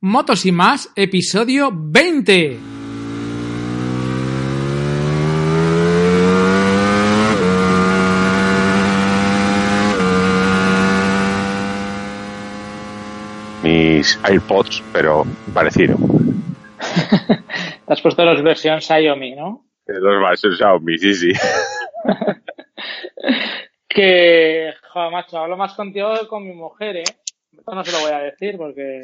Motos y más, episodio 20. Mis AirPods, pero parecido. Te has puesto los versión Xiaomi, ¿no? Los versiones Xiaomi, sí, sí. que, joder, macho, hablo más contigo que con mi mujer, ¿eh? Esto no se lo voy a decir porque...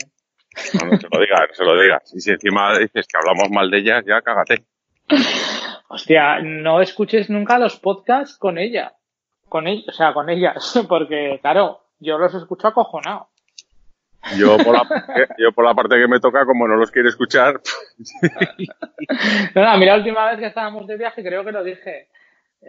No, no se lo digas, no se lo digas. Y si encima dices que hablamos mal de ellas, ya cágate. Hostia, no escuches nunca los podcasts con ella. Con ella, o sea, con ellas. Porque, claro, yo los escucho acojonado. Yo por, la, yo por la parte que me toca, como no los quiere escuchar. no, no, mira, la última vez que estábamos de viaje, creo que lo dije.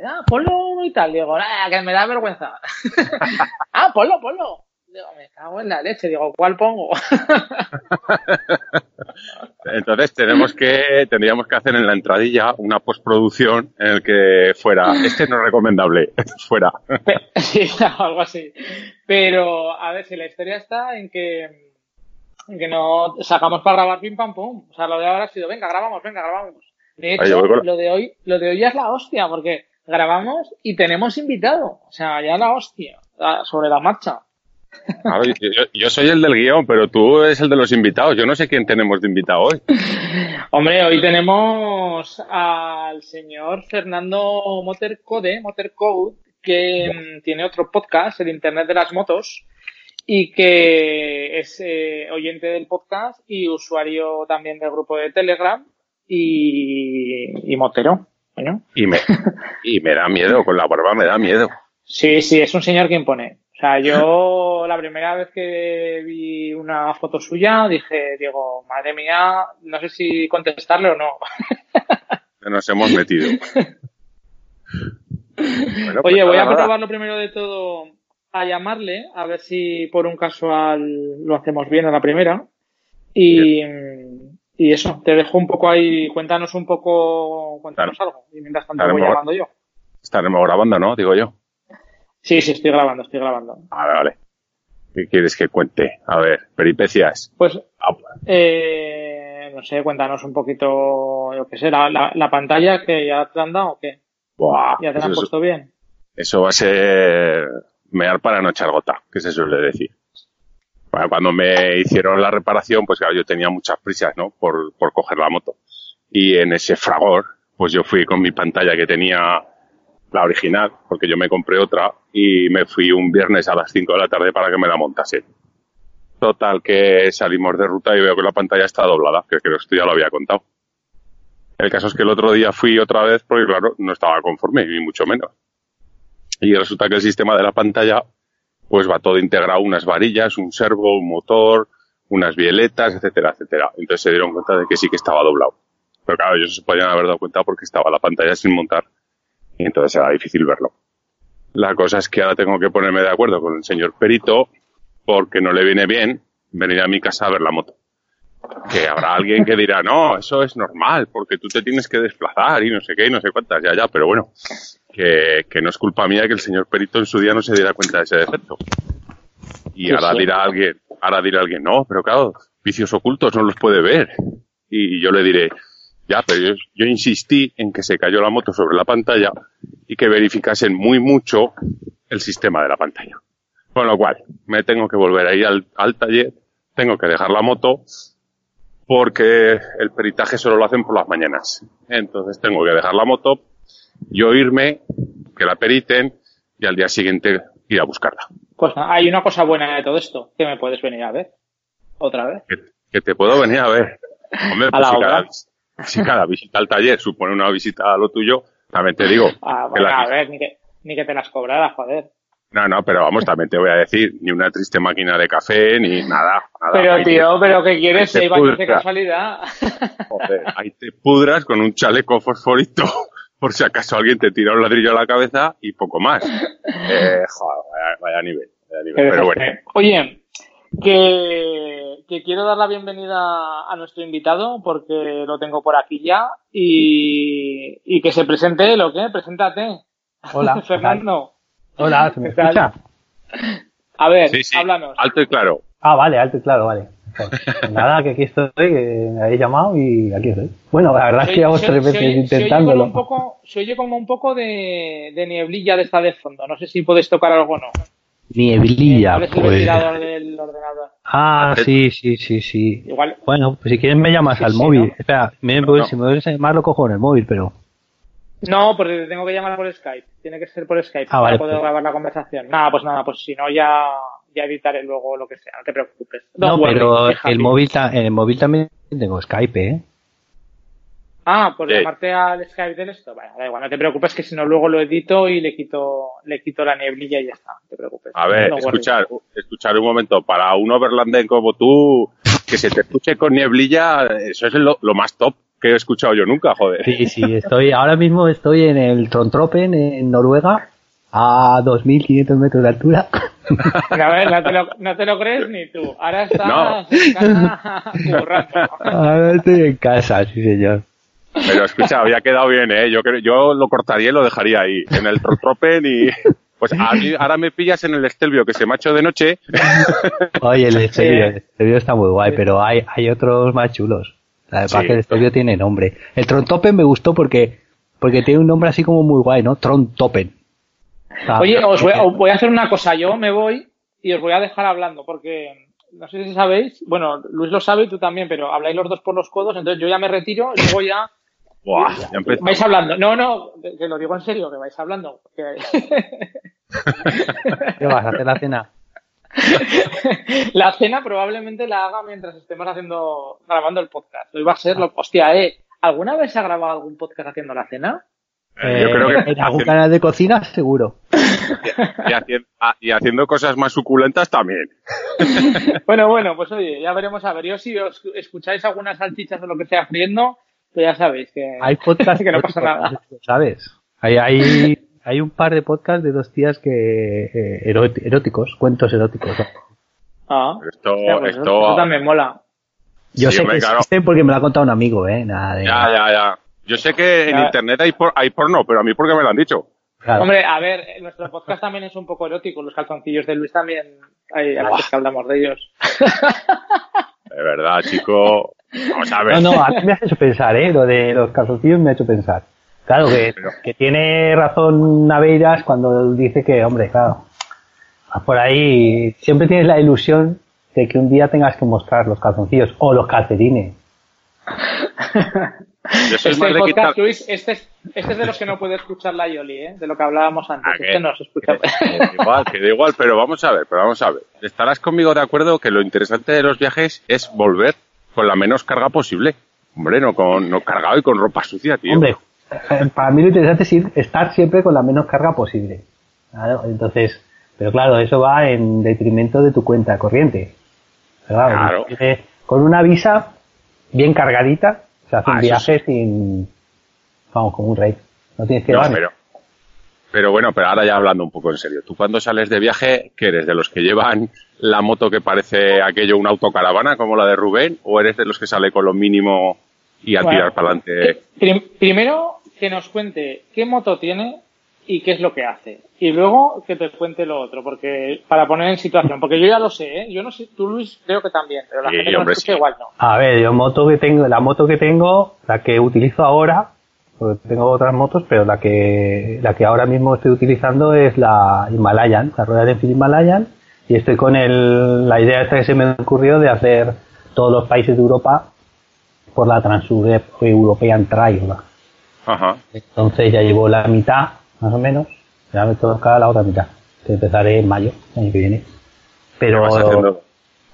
Ah, ponlo y tal. Digo, ah, que me da vergüenza. ah, ponlo, ponlo. Digo, me cago en la leche. Digo, ¿cuál pongo? Entonces tenemos que, tendríamos que hacer en la entradilla una postproducción en el que fuera, este no es recomendable, fuera. sí, algo así. Pero, a ver, si la historia está en que, en que no sacamos para grabar pim pam pum. O sea, lo de ahora ha sido, venga, grabamos, venga, grabamos. De hecho, lo de hoy, lo de hoy ya es la hostia, porque grabamos y tenemos invitado. O sea, ya la hostia, sobre la marcha. Yo, yo, soy el del guion, pero tú eres el de los invitados. Yo no sé quién tenemos de invitado hoy. Hombre, hoy tenemos al señor Fernando Motorcode, que mm, tiene otro podcast, el Internet de las Motos, y que es eh, oyente del podcast y usuario también del grupo de Telegram y, y motero. ¿no? Y, me, y me da miedo, con la barba me da miedo. Sí, sí, es un señor que impone. O sea, yo la primera vez que vi una foto suya dije, digo, madre mía, no sé si contestarle o no. Nos hemos metido. bueno, pues Oye, voy a probar lo primero de todo a llamarle, a ver si por un casual lo hacemos bien a la primera. Y, y eso, te dejo un poco ahí, cuéntanos un poco, cuéntanos algo. Y mientras tanto voy llamando yo. Estaremos grabando, ¿no? Digo yo. Sí, sí, estoy grabando, estoy grabando. Vale, vale. ¿Qué quieres que cuente? A ver, peripecias. Pues, eh, no sé, cuéntanos un poquito, yo qué sé, la, la, la, pantalla que ya te han dado o qué. Buah, ¿Ya te la han puesto bien? Eso va a ser mear para no echar gota, que se suele decir. Bueno, cuando me hicieron la reparación, pues claro, yo tenía muchas prisas, ¿no? Por, por coger la moto. Y en ese fragor, pues yo fui con mi pantalla que tenía la original, porque yo me compré otra y me fui un viernes a las 5 de la tarde para que me la montase. Total, que salimos de ruta y veo que la pantalla está doblada, que creo que esto ya lo había contado. El caso es que el otro día fui otra vez porque, claro, no estaba conforme, ni mucho menos. Y resulta que el sistema de la pantalla, pues va todo integrado, unas varillas, un servo, un motor, unas bieletas, etcétera, etcétera. Entonces se dieron cuenta de que sí que estaba doblado. Pero claro, ellos se podían haber dado cuenta porque estaba la pantalla sin montar y entonces era difícil verlo. La cosa es que ahora tengo que ponerme de acuerdo con el señor Perito porque no le viene bien venir a mi casa a ver la moto. Que habrá alguien que dirá, no, eso es normal, porque tú te tienes que desplazar y no sé qué y no sé cuántas, ya, ya, pero bueno, que, que no es culpa mía que el señor Perito en su día no se diera cuenta de ese defecto. Y ahora dirá alguien, ahora dirá alguien, no, pero claro, vicios ocultos no los puede ver. Y yo le diré, ya, pero yo, yo, insistí en que se cayó la moto sobre la pantalla y que verificasen muy mucho el sistema de la pantalla. Con lo cual, me tengo que volver a ir al, al taller, tengo que dejar la moto porque el peritaje solo lo hacen por las mañanas. Entonces tengo que dejar la moto, yo irme, que la periten y al día siguiente ir a buscarla. Pues hay una cosa buena de todo esto, que me puedes venir a ver. Otra vez. Que, que te puedo venir a ver. Hombre, a pues la si obra. cada, si cada visita al taller supone una visita a lo tuyo, también te digo. Ah, bueno, a ver, ni que, ni que te las cobrara, joder. No, no, pero vamos, también te voy a decir, ni una triste máquina de café, ni nada. nada. Pero tío, ¿pero qué quieres? Seis baños de casualidad. joder, ahí te pudras con un chaleco fosforito por si acaso alguien te tira un ladrillo a la cabeza y poco más. Eh, joder, vaya, vaya nivel. Vaya nivel. Pero bueno. Oye, que, que quiero dar la bienvenida a nuestro invitado porque lo tengo por aquí ya y, y que se presente él, ¿o qué? Preséntate. Hola. Fernando. Hola, ¿se me escucha? A ver, sí, sí, háblanos. alto y claro. Ah, vale, alto y claro, vale. Pues nada, que aquí estoy, que me habéis llamado y aquí estoy. Bueno, la verdad es que llevamos tres veces intentándolo. Se oye, como un poco, se oye como un poco de, de nieblilla de esta de fondo. No sé si podéis tocar algo o no. Nieblilla, ¿Cuál es el pues. ventilador del ordenador? Ah, sí, sí, sí, sí. Igual. Bueno, pues si quieres me llamas Sí, al sí, móvil. ¿no? Espera, me- No. si me vuelves a llamar lo cojo en el móvil, pero... No, porque te tengo que llamar por Skype. Tiene que ser por Skype Ah, para vale, poder pues. grabar la conversación. Nada, pues nada, pues si no ya, ya editaré luego lo que sea. No te preocupes. No, worry, pero el móvil, en el móvil también tengo Skype, ¿eh? Ah, por Sí. llamarte al Skype del esto. Vale, da igual, no te preocupes que si no luego lo edito y le quito, le quito la nieblilla y ya está. No te preocupes. A ver, escuchar, escuchar un momento. Para un overlander como tú, que se te escuche con nieblilla, eso es lo, lo más top que he escuchado yo nunca, joder. Sí, sí, estoy, ahora mismo estoy en el Trontropen, en Noruega, a 2.500 metros de altura. A ver, no te, lo, no te lo crees ni tú. Ahora estás No. en casa. Ahora estoy en casa, sí señor. Pero escucha, había quedado bien, ¿eh? Yo, creo- yo lo cortaría y lo dejaría ahí, en el Trotropen y... Pues a mí- ahora me pillas en el Estelvio, que se hecho de noche. Oye, el Estelvio, el Estelvio está muy guay, pero hay, hay otros más chulos. Además Sí. que el Estelvio tiene nombre. El Trontopen me gustó porque, porque tiene un nombre así como muy guay, ¿no? Trontopen. Está- Oye, os voy, os voy a hacer una cosa. Yo me voy y os voy a dejar hablando porque no sé si sabéis, bueno, Luis lo sabe y tú también, pero habláis los dos por los codos, entonces yo ya me retiro y luego ya Buah, ya empezó. vais hablando. No, no, que lo digo en serio, que vais hablando. que- ¿Qué vas a hacer la cena? la cena probablemente la haga mientras estemos haciendo, grabando el podcast. Hoy va a ser lo, hostia, eh. ¿Alguna vez se ha grabado algún podcast haciendo la cena? Eh, yo creo que en algún canal de cocina, seguro. y, haci- ah, y haciendo cosas más suculentas también. Bueno, bueno, pues oye, ya veremos a ver. Yo si os escucháis algunas salchichas o lo que sea friendo, pues ya sabéis que, Hay podcasts que no pasa nada. ¿Sabes? Hay, hay, hay un par de podcasts de dos tías que eh, eróticos, cuentos eróticos. Ah, Esto, hostia, pues esto, eso también mola. Yo Sí, sé hombre, que claro. existen porque me lo ha contado un amigo, ¿eh? Nada de... ya, ya, ya. Yo sé que en Ya. internet hay, por, hay porno, pero a mí porque me lo han dicho. Claro. Hombre, a ver, nuestro podcast también es un poco erótico. Los calzoncillos de Luis también, hay a veces que hablamos de ellos. De verdad, chico. Vamos a ver. No, no, a mí me ha hecho pensar, ¿eh? Lo de los calzoncillos me ha hecho pensar. Claro, que, Pero- que tiene razón Naveiras cuando dice que, hombre, claro, por ahí siempre tienes la ilusión de que un día tengas que mostrar los calzoncillos o los calcetines. Yo soy Este más de podcast, quitar... Luis, este es, este es de los que no puede escuchar la Yoli, ¿eh? De lo que hablábamos antes. Ah, que- Este no se escucha. que igual, que da igual, pero vamos a ver, pero vamos a ver. Estarás conmigo de acuerdo que lo interesante de los viajes es volver con la menos carga posible. Hombre, no con no cargado y con ropa sucia, tío. Hombre, eh, para mí lo interesante es ir- estar siempre con la menos carga posible. Claro, entonces, pero claro, eso va en detrimento de tu cuenta corriente. Claro, Claro. eh, con una visa bien cargadita, se hace Ah, un eso viaje sin, vamos, como un rey. No tienes que No, pero, pero bueno, pero ahora ya hablando un poco en serio. Tú cuando sales de viaje, ¿qué eres? ¿De los que llevan la moto que parece aquello una autocaravana como la de Rubén? ¿O eres de los que sale con lo mínimo y a Bueno, tirar para adelante? Prim- primero, que nos cuente qué moto tiene y qué es lo que hace. Y luego que te cuente lo otro, porque para poner en situación. Porque yo ya lo sé, ¿eh? Yo no sé, tú Luis creo que también, pero la Sí, gente que hombre, escucha sí. igual no. A ver, yo moto que tengo, la moto que tengo, la que utilizo ahora, porque tengo otras motos, pero la que, la que ahora mismo estoy utilizando es la Himalayan, la Royal Enfield Himalayan, y estoy con el, la idea esta que se me ocurrió de hacer todos los países de Europa por la Trans-European Trail. Ajá. Entonces ya llevo la mitad, más o menos, ya me toca la otra mitad, que empezaré en mayo, el año que viene. ¿Qué Pero, vas haciendo?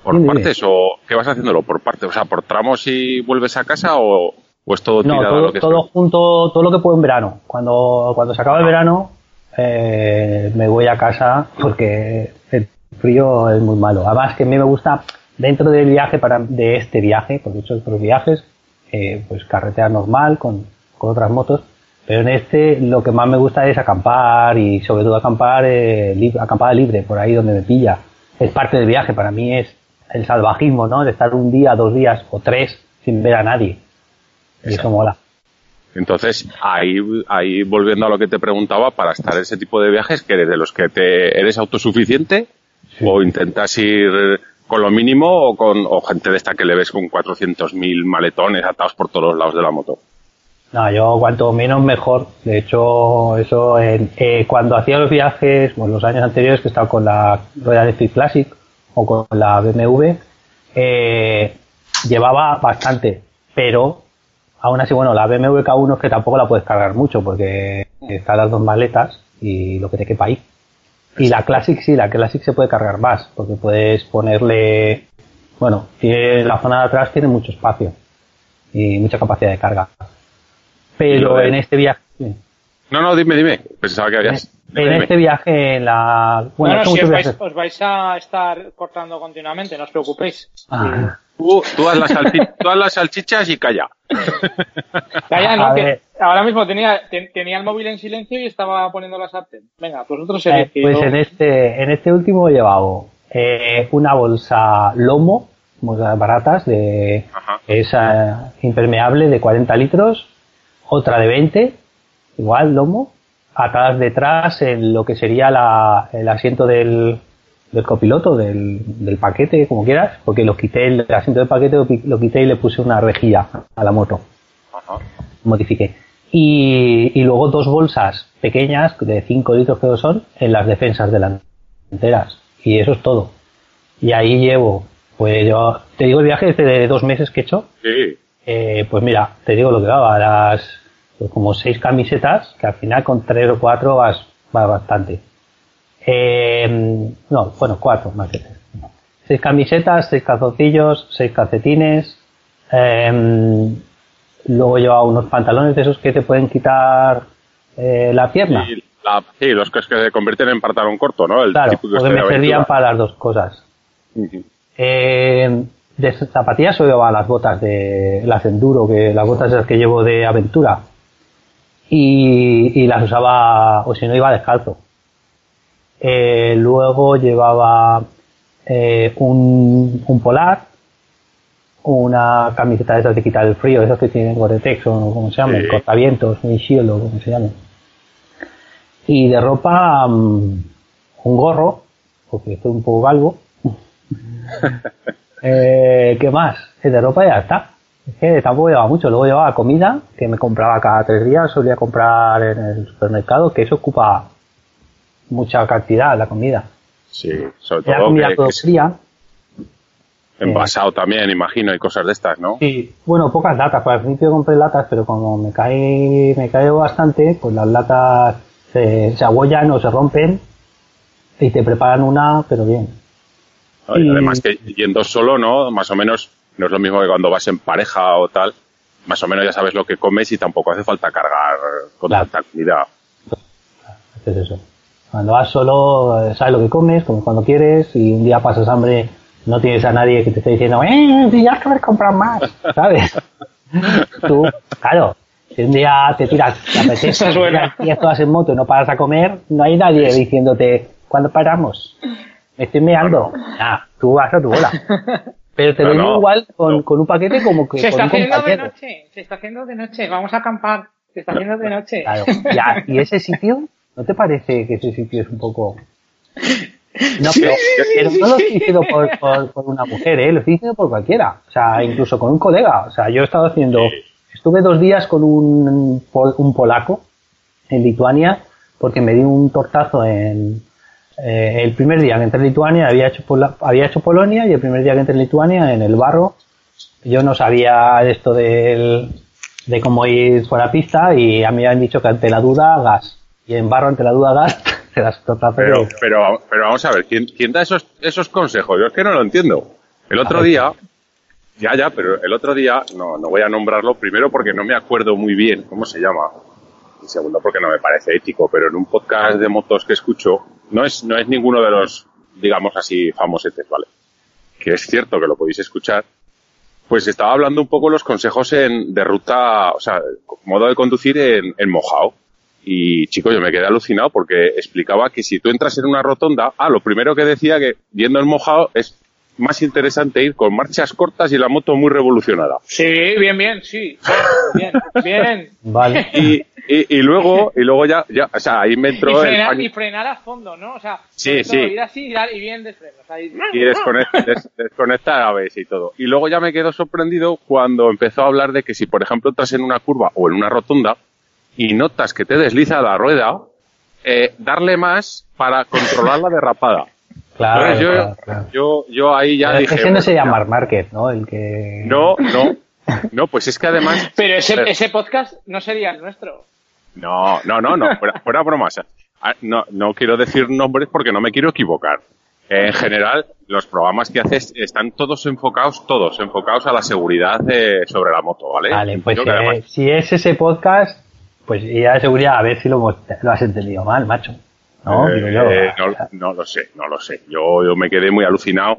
¿Por partes o qué vas haciéndolo? ¿Por partes? O sea, ¿por tramos y vuelves a casa o, o es todo No, tirado a todo, lo que todo sea? junto, todo lo que puedo en verano. Cuando, cuando se acaba el verano, eh, me voy a casa porque el frío es muy malo. Además que a mí me gusta, dentro del viaje, para, de este viaje, porque he hecho otros viajes, eh, pues carretera normal, con, con otras motos, pero en este lo que más me gusta es acampar y sobre todo acampar, eh, lib- acampada libre, por ahí donde me pilla. Es parte del viaje, para mí es el salvajismo, ¿no? De estar un día, dos días o tres sin ver a nadie. Y eso Exacto. mola. Entonces, ahí, ahí volviendo a lo que te preguntaba, para estar en ese tipo de viajes, que eres de los que te eres autosuficiente o intentas ir con lo mínimo o con o gente de esta que le ves con 400.000 maletones atados por todos los lados de la moto? No, yo cuanto menos mejor. De hecho, eso eh, cuando hacía los viajes, bueno, los años anteriores que estaba con la Royal Enfield Classic o con la BMW, eh, llevaba bastante, pero aún así, bueno, la BMW K1 es que tampoco la puedes cargar mucho porque están las dos maletas y lo que te quepa ahí. Y la Classic sí, la Classic se puede cargar más porque puedes ponerle, bueno, tiene, la zona de atrás tiene mucho espacio y mucha capacidad de carga. Pero en este viaje. No, no, dime, dime. Pensaba que habías. En, este viaje, en la. Bueno, si os vais, os vais, a estar cortando continuamente, no os preocupéis. Ah. Tú, tú, haz las salchichas y calla. Calla, no, que ahora mismo tenía, tenía el móvil en silencio y estaba poniendo la sartén. Venga, vosotros eh, Pues en este, en este último he llevado eh, una bolsa lomo, baratas, de esa impermeable de 40 litros, otra de 20, igual lomo, atadas detrás en lo que sería la, el asiento del, del copiloto, del, del, paquete, como quieras, porque lo quité el, asiento del paquete, lo, quité y le puse una rejilla a la moto. Modifiqué. Y, y, luego dos bolsas pequeñas, de 5 litros que son, en las defensas delanteras. Y eso es todo. Y ahí llevo, pues yo, te digo el viaje este de dos meses que he hecho. Sí. Eh, pues mira, te digo lo que daba, las pues como seis camisetas, que al final con tres o cuatro vas, va bastante. Eh, no, bueno, cuatro más que Seis camisetas, seis calzoncillos, seis calcetines. Eh, luego lleva unos pantalones de esos que te pueden quitar eh, la pierna. Sí, los que, se convierten en pantalón corto, ¿no? El claro, porque me servían para las dos cosas. eh, de zapatillas o llevaba las botas de las enduro, que las botas esas que llevo de aventura y, las usaba, o si no iba descalzo. Eh, luego llevaba eh, un, un, polar, una camiseta de esas de quitar el frío, esas que tienen Gore-Tex o como se llama, cortavientos, un shield o como se llama. Y de ropa, mm, un gorro, porque estoy un poco galgo. eh, ¿Qué más? De ropa ya está. Es que tampoco llevaba mucho. Luego llevaba comida, que me compraba cada tres días. Solía comprar en el supermercado, que eso ocupa mucha cantidad, la comida. Sí, sobre todo. comida todo fría. Envasado también, imagino, y cosas de estas, ¿no? Sí, bueno, pocas latas. Pues al principio compré latas, pero como me cae, me cae bastante, pues las latas se, se agollan o se rompen y te preparan una, pero bien. y... Además que yendo solo, ¿no? Más o menos no es lo mismo que cuando vas en pareja o tal, más o menos ya sabes lo que comes y tampoco hace falta cargar con tanta comida. Es eso. Cuando vas solo, eh, sabes lo que comes, comes cuando quieres y un día pasas hambre, no tienes a nadie que te esté diciendo, ¡eh! Ya que comprar más, ¿sabes? Tú, claro, si un día te tiras, te apetece, y esto vas en moto y no paras a comer, no hay nadie diciéndote, ¿cuándo paramos? Me estoy meando. Ya, tú vas a tu bola. Pero te lo igual con, con, un paquete como que. Se está con haciendo de noche, se está haciendo de noche, vamos a acampar, se está haciendo de noche. Claro, ya, y ese sitio, ¿no te parece que ese sitio es un poco. No, pero, pero no lo estoy diciendo por, por, por, una mujer, ¿eh? lo estoy diciendo por cualquiera. O sea, incluso con un colega. O sea, yo he estado haciendo. Estuve dos días con un, un polaco en Lituania porque me di un tortazo en, eh, el primer día que entré en Lituania había hecho, había hecho Polonia y el primer día que entré en Lituania en el barro yo no sabía esto del, de cómo ir fuera pista y a mí me han dicho que ante la duda gas y en barro ante la duda gas te das pero, pero, pero vamos a ver ¿quién, quién da esos, esos consejos? yo es que no lo entiendo el otro día ya ya pero el otro día no, no voy a nombrarlo primero porque no me acuerdo muy bien cómo se llama y segundo porque no me parece ético pero en un podcast de motos que escucho no es, no es ninguno de los, digamos así, famosetes, ¿vale? Que es cierto que lo podéis escuchar. Pues estaba hablando un poco los consejos en, de ruta, o sea, modo de conducir en, en mojado. Y chicos, yo me quedé alucinado porque explicaba que si tú entras en una rotonda, ah, lo primero que decía que viendo el mojado es más interesante ir con marchas cortas y la moto muy revolucionada. Sí, bien, bien, sí. Bien, bien. Vale. Y, Y, y, luego, y luego ya, ya, o sea, ahí me entró y frenar, el y frenar a fondo, ¿no? O sea, sí, sí. ir así y, y bien de. Ahí. Y desconectar, des, desconectar a veces y todo. Y luego ya me quedo sorprendido cuando empezó a hablar de que si, por ejemplo, estás en una curva o en una rotonda y notas que te desliza la rueda, eh, darle más para controlar la derrapada. Claro, Entonces, yo, claro, claro. yo, yo ahí ya Pero dije. ese no bueno, se llama Márquez, ¿no? El que... No, no. No, pues es que además. Pero ese, Pero- ese podcast no sería el nuestro. No, no, no, no, fuera, fuera bromas. No, no quiero decir nombres porque no me quiero equivocar. En general, los programas que haces están todos enfocados, todos enfocados a la seguridad de- sobre la moto, ¿vale? Vale, pues eh, además- si es ese podcast, pues ya de seguridad, a ver si lo, has entendido mal, macho. ¿No? Eh, Digo yo. eh, no, no lo sé, no lo sé. Yo, yo me quedé muy alucinado.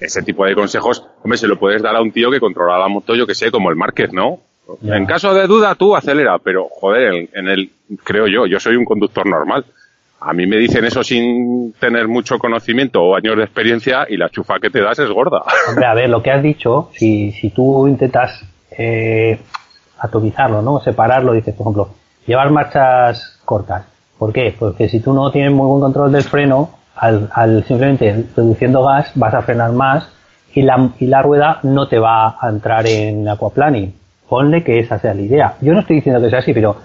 Ese tipo de consejos, hombre, se lo puedes dar a un tío que controla la moto, yo que sé, como el Márquez, ¿no? Ya. En caso de duda, tú acelera, pero joder, en, en el, creo yo, yo soy un conductor normal. A mí me dicen eso sin tener mucho conocimiento o años de experiencia y la chufa que te das es gorda. Hombre, a ver, lo que has dicho, si, si tú intentas eh, atomizarlo, ¿no? Separarlo, dices, por ejemplo, llevar marchas cortas. ¿Por qué? Porque si tú no tienes muy buen control del freno, al, al simplemente reduciendo gas vas a frenar más y la, y la rueda no te va a entrar en aquaplaning. Ponle que esa sea la idea. Yo no estoy diciendo que sea así, pero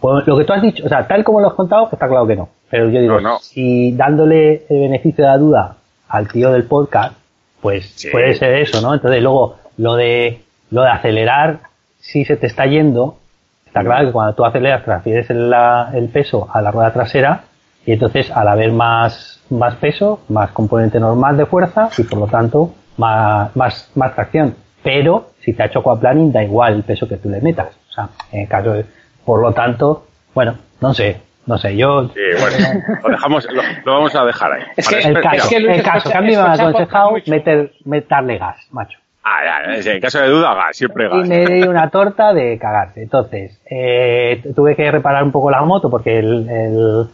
pues, lo que tú has dicho, o sea, tal como lo has contado, está claro que no. Pero yo digo, No, no. si dándole el beneficio de la duda al tío del podcast, pues Sí. puede ser eso, ¿no? Entonces luego lo de lo de acelerar si se te está yendo, está claro que cuando tú aceleras transfieres el, la- el peso a la rueda trasera y entonces al haber más más peso, más componente normal de fuerza y por lo tanto más más, más tracción. Pero si te ha hecho aquaplaning da igual el peso que tú le metas. O sea, en el caso de, por lo tanto, bueno, no sé, no sé, yo Sí, bueno, lo dejamos, lo, lo vamos a dejar ahí. Es Vale, que- el caso, es que Luis el caso, escucha- que a mí me ha aconsejado meter, meterle gas, macho. Ah, en caso de duda, gas, siempre gas. Y me di una torta de cagarse. Entonces, eh, tuve que reparar un poco la moto porque el, el-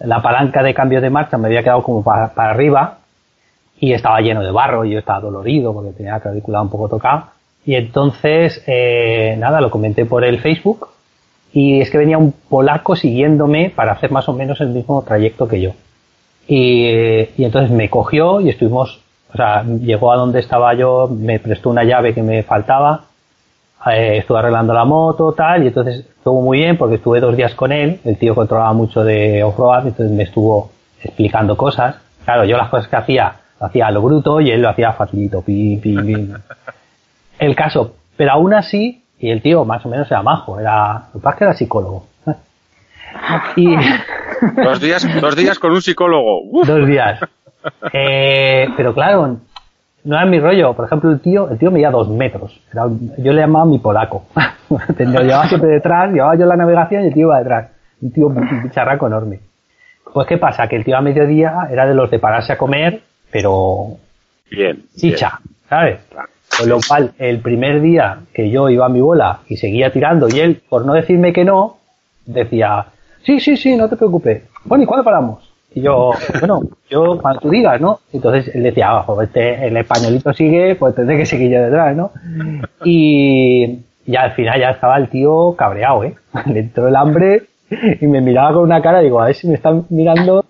la palanca de cambio de marcha me había quedado como para, para arriba y estaba lleno de barro y yo estaba dolorido porque tenía la clavícula un poco tocada. Y entonces, eh, nada, lo comenté por el Facebook y es que venía un polaco siguiéndome para hacer más o menos el mismo trayecto que yo. Y, y entonces me cogió y estuvimos, o sea, llegó a donde estaba yo, me prestó una llave que me faltaba, eh, estuve arreglando la moto, tal, y entonces estuvo muy bien porque estuve dos días con él, el tío controlaba mucho de off-road, entonces me estuvo explicando cosas. Claro, yo las cosas que hacía, lo hacía a lo bruto y él lo hacía facilito, pi, pi, pi. El caso, pero aún así, y el tío más o menos era majo, era, lo que pasa es que era psicólogo. Y, Dos días, dos días con un psicólogo. Uf. dos días. Eh, pero claro, no era mi rollo. Por ejemplo, el tío, el tío medía dos metros. Era yo le llamaba mi polaco. Lo llevaba siempre detrás, llevaba yo la navegación y el tío iba detrás. Un tío un bicharraco enorme. Pues qué pasa, que el tío a mediodía era de los de pararse a comer, pero Bien. chicha, ¿sabes? Claro. Con lo cual, el primer día que yo iba a mi bola y seguía tirando, y él, por no decirme que no, decía, sí, sí, sí, no te preocupes. Bueno, ¿y cuándo paramos? Y yo, bueno, yo cuando tú digas, ¿no? Entonces él decía, ah, pues este, el españolito sigue, pues tendré que seguir yo detrás, ¿no? Y, y al final ya estaba el tío cabreado, ¿eh? Le entró el hambre y me miraba con una cara, digo, a ver si me están mirando.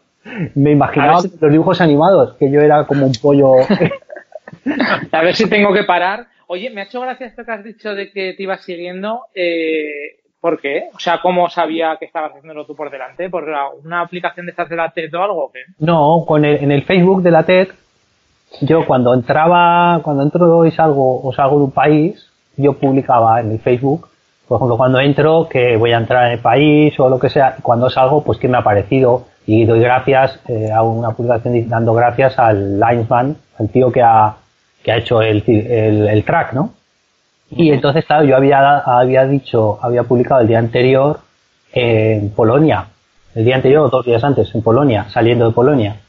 Me imaginaba si- los dibujos animados, que yo era como un pollo. A ver si tengo que parar. Oye, me ha hecho gracia esto que has dicho de que te ibas siguiendo. Eh, ¿Por qué? O sea, ¿cómo sabía que estabas haciéndolo tú por delante? ¿Por una aplicación de estas de la TED o algo? qué? No, con el, en el Facebook de la TED, yo cuando entraba, cuando entro y salgo o salgo de un país, yo publicaba en el Facebook, por ejemplo, cuando entro que voy a entrar en el país o lo que sea, cuando salgo, pues que me ha parecido y doy gracias, eh, hago una publicación dando gracias al linesman, al tío que ha, que ha hecho el, el, el track, ¿no? Y entonces, claro, yo había, había dicho, había publicado el día anterior en Polonia, el día anterior o dos días antes en Polonia, saliendo de Polonia.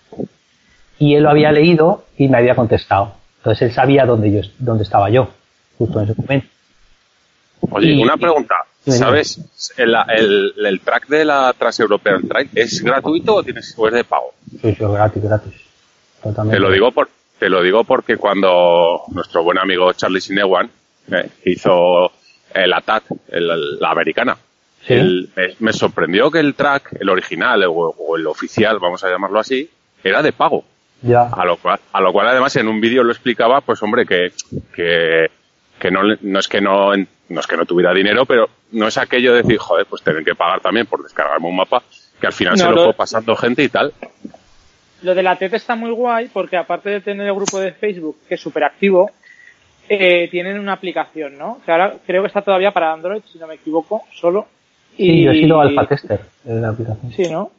Y él lo había leído y me había contestado. Entonces él sabía dónde yo, dónde estaba yo, justo en ese momento. Oye, Y- una pregunta. ¿Sabes? El, el, el track de la Transeuropean Trail es gratuito o, tienes, o es de pago? Sí, sí, gratis, gratis. Totalmente. Te lo digo por, te lo digo porque cuando nuestro buen amigo Charlie Sinewan eh, hizo el ATAT, el- la americana, el, me, sorprendió que el track, el original o, el oficial, vamos a llamarlo así, era de pago. Ya. A lo cual, a lo cual además en un vídeo lo explicaba, pues hombre, que, que, que no, no es que no, no es que no tuviera dinero, pero no es aquello de decir, joder, pues tienen que pagar también por descargarme un mapa, que al final se lo, fue pasando gente y tal. Lo de la TED está muy guay porque aparte de tener el grupo de Facebook, que es súper activo, eh, tienen una aplicación, ¿no? Que ahora creo que está todavía para Android, si no me equivoco, solo. Y, yo he sido alfa tester de la aplicación. Sí, ¿no?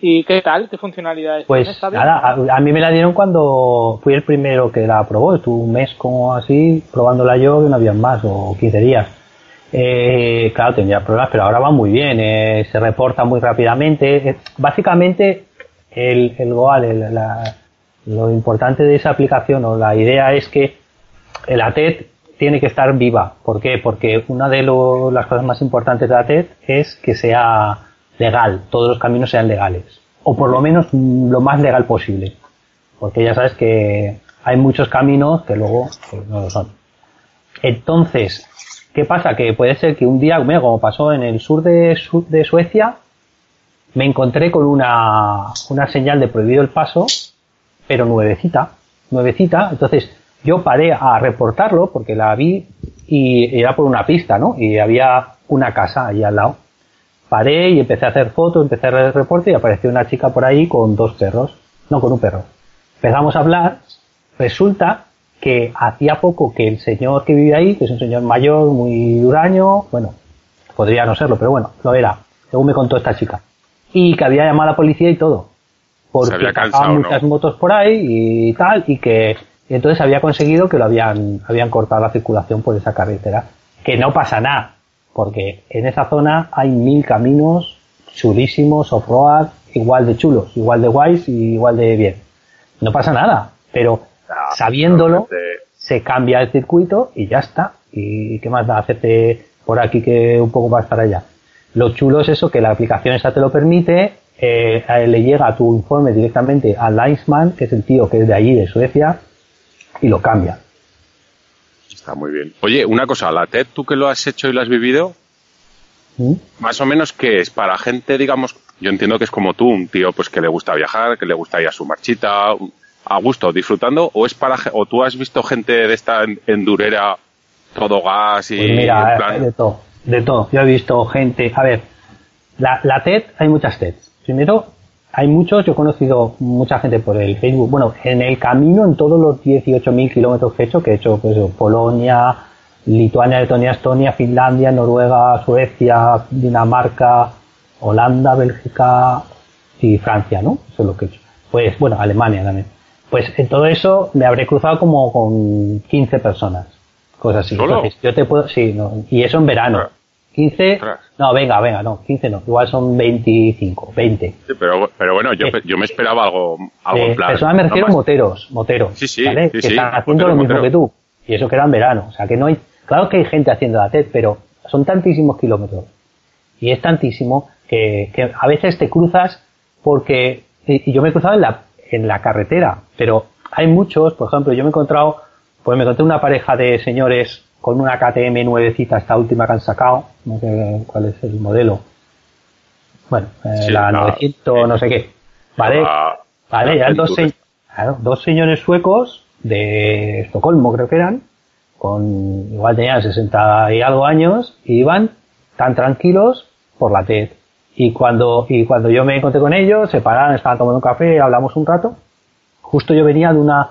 ¿Y qué tal? ¿Qué funcionalidades Pues nada, a, mí me la dieron cuando fui el primero que la probó. Estuve un mes como así probándola yo y no había más, o 15 días. Eh, claro, tenía problemas, pero ahora va muy bien. Eh, se reporta muy rápidamente. Eh, básicamente, el, el Goal, lo importante de esa aplicación o la idea es que el ATED tiene que estar viva. ¿Por qué? Porque una de las cosas más importantes de ATED es que sea legal, todos los caminos sean legales. O por lo menos lo más legal posible. Porque ya sabes que hay muchos caminos que luego pues, no lo son. Entonces, ¿qué pasa? Que puede ser que un día, como pasó en el sur de, de Suecia, me encontré con una, una señal de prohibido el paso, pero nuevecita, nuevecita. Entonces, yo paré a reportarlo porque la vi y era por una pista, ¿no? Y había una casa ahí al lado. Paré y empecé a hacer fotos, empecé a hacer el reporte y apareció una chica por ahí con dos perros. No, con un perro. Empezamos a hablar. Resulta que hacía poco que el señor que vive ahí, que es un señor mayor, muy duraño, bueno, podría no serlo, pero bueno, lo era, según me contó esta chica. Y que había llamado a la policía y todo. Porque había muchas motos por ahí y tal, y que y entonces había conseguido que lo habían, habían cortado la circulación por esa carretera. Que no pasa nada, porque en esa zona hay mil caminos chulísimos, off-road, igual de chulos, igual de guays y igual de bien. No pasa nada, pero ah, sabiéndolo, se cambia el circuito y ya está. ¿Y qué más da hacerte por aquí que un poco más para allá? Lo chulo es eso, que la aplicación esa te lo permite, eh, le llega tu informe directamente al Linesman, que es el tío que es de allí, de Suecia, y lo cambia. Está muy bien. Oye, una cosa, la TED, tú que lo has hecho y lo has vivido, ¿Mm? más o menos que es para gente, digamos, yo entiendo que es como tú, un tío pues que le gusta viajar, que le gusta ir a su marchita, a gusto, disfrutando, o es para, o tú has visto gente de esta endurera, todo gas y... Pues mira, de todo, de todo. Yo he visto gente, a ver, la, la TED, hay muchas TEDs. Primero, hay muchos, yo he conocido mucha gente por el Facebook. Bueno, en el camino, en todos los 18.000 kilómetros que he hecho, que he hecho pues, Polonia, Lituania, Letonia, Estonia, Finlandia, Noruega, Suecia, Dinamarca, Holanda, Bélgica y Francia, ¿no? Eso es lo que he hecho. Pues, bueno, Alemania también. Pues en todo eso me habré cruzado como con 15 personas. Cosas así. Entonces, yo te puedo, sí, no, y eso en verano. 15, no, venga, venga, no, 15 no, igual son 25, 20. Sí, pero, pero bueno, yo, yo me esperaba algo, algo en plan. Personas me refiero moteros, moteros, sí, sí, ¿vale? que están haciendo lo mismo que tú. Y eso que era en verano, o sea que no hay, claro que hay gente haciendo la TED, pero son tantísimos kilómetros. Y es tantísimo que, que a veces te cruzas porque, y yo me he cruzado en la, en la carretera, pero hay muchos, por ejemplo, yo me he encontrado, pues me encontré una pareja de señores con una KTM nuevecita, esta última que han sacado, no sé cuál es el modelo. Bueno, eh, la 900, no sé qué. Vale, vale, ya dos, dos señores suecos de Estocolmo, creo que eran, con igual tenían 60 y algo años, y iban tan tranquilos por la TED. Y cuando, y cuando yo me encontré con ellos, se pararon, estaban tomando un café, hablamos un rato. Justo yo venía de una,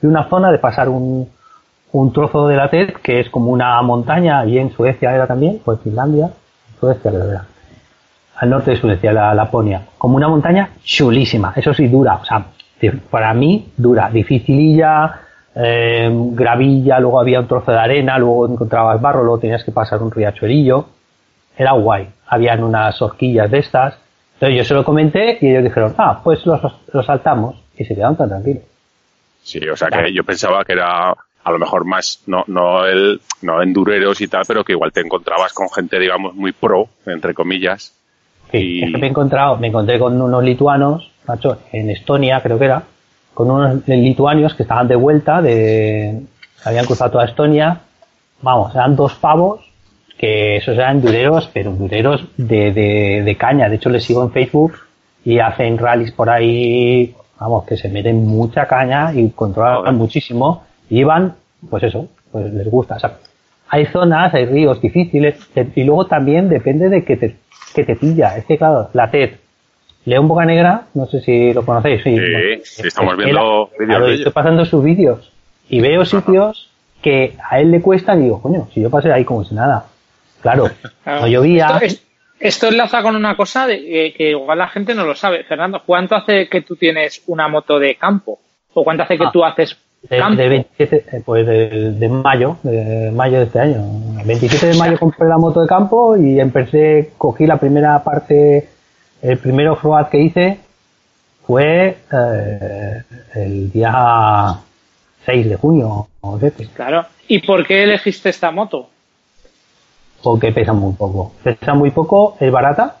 de una zona de pasar un, un trozo de la TED que es como una montaña, y en Suecia era también, pues Finlandia, Suecia creo era, al norte de Suecia, la Laponia, como una montaña chulísima, eso sí dura, o sea, para mí dura, dificililla, eh, gravilla, luego había un trozo de arena, luego encontrabas barro, luego tenías que pasar un riachuelillo, era guay, habían unas horquillas de estas, entonces yo se lo comenté y ellos dijeron, ah, pues los, saltamos, y se quedaron tan tranquilos. Sí, o sea que yo pensaba que era a lo mejor más, no, no el, no endureros y tal, pero que igual te encontrabas con gente, digamos, muy pro, entre comillas. Sí, es que me he encontrado, me encontré con unos lituanos, macho, en Estonia creo que era, con unos lituanos que estaban de vuelta, de, habían cruzado toda Estonia, vamos, eran dos pavos, que esos eran dureros, pero dureros de, de, de caña. De hecho, les sigo en Facebook y hacen rallies por ahí, vamos, que se meten mucha caña y controlan Joder. muchísimo. Y van, pues eso, pues les gusta. O sea, hay zonas, hay ríos difíciles, y luego también depende de que te, que te pilla. Es que claro, la TED, León Boca Negra, no sé si lo conocéis. Sí, bueno, sí, estamos él- viendo vídeos claro, de estoy pasando sus vídeos y veo sitios que a él le cuesta y digo, coño, si yo pasé ahí como si nada. Claro, no llovía. Esto, es- esto enlaza con una cosa de, eh, que igual la gente no lo sabe. Fernando, ¿cuánto hace que tú tienes una moto de campo? ¿O cuánto hace que Ah, tú haces de, de 27, eh, pues de, de mayo, de mayo de este año. 27 de mayo compré la moto de campo y empecé, cogí la primera parte, el primer off-road que hice fue eh, el día 6 de junio o 7, Claro. ¿Y por qué elegiste esta moto? porque pesa muy poco. Pesa muy poco, es barata,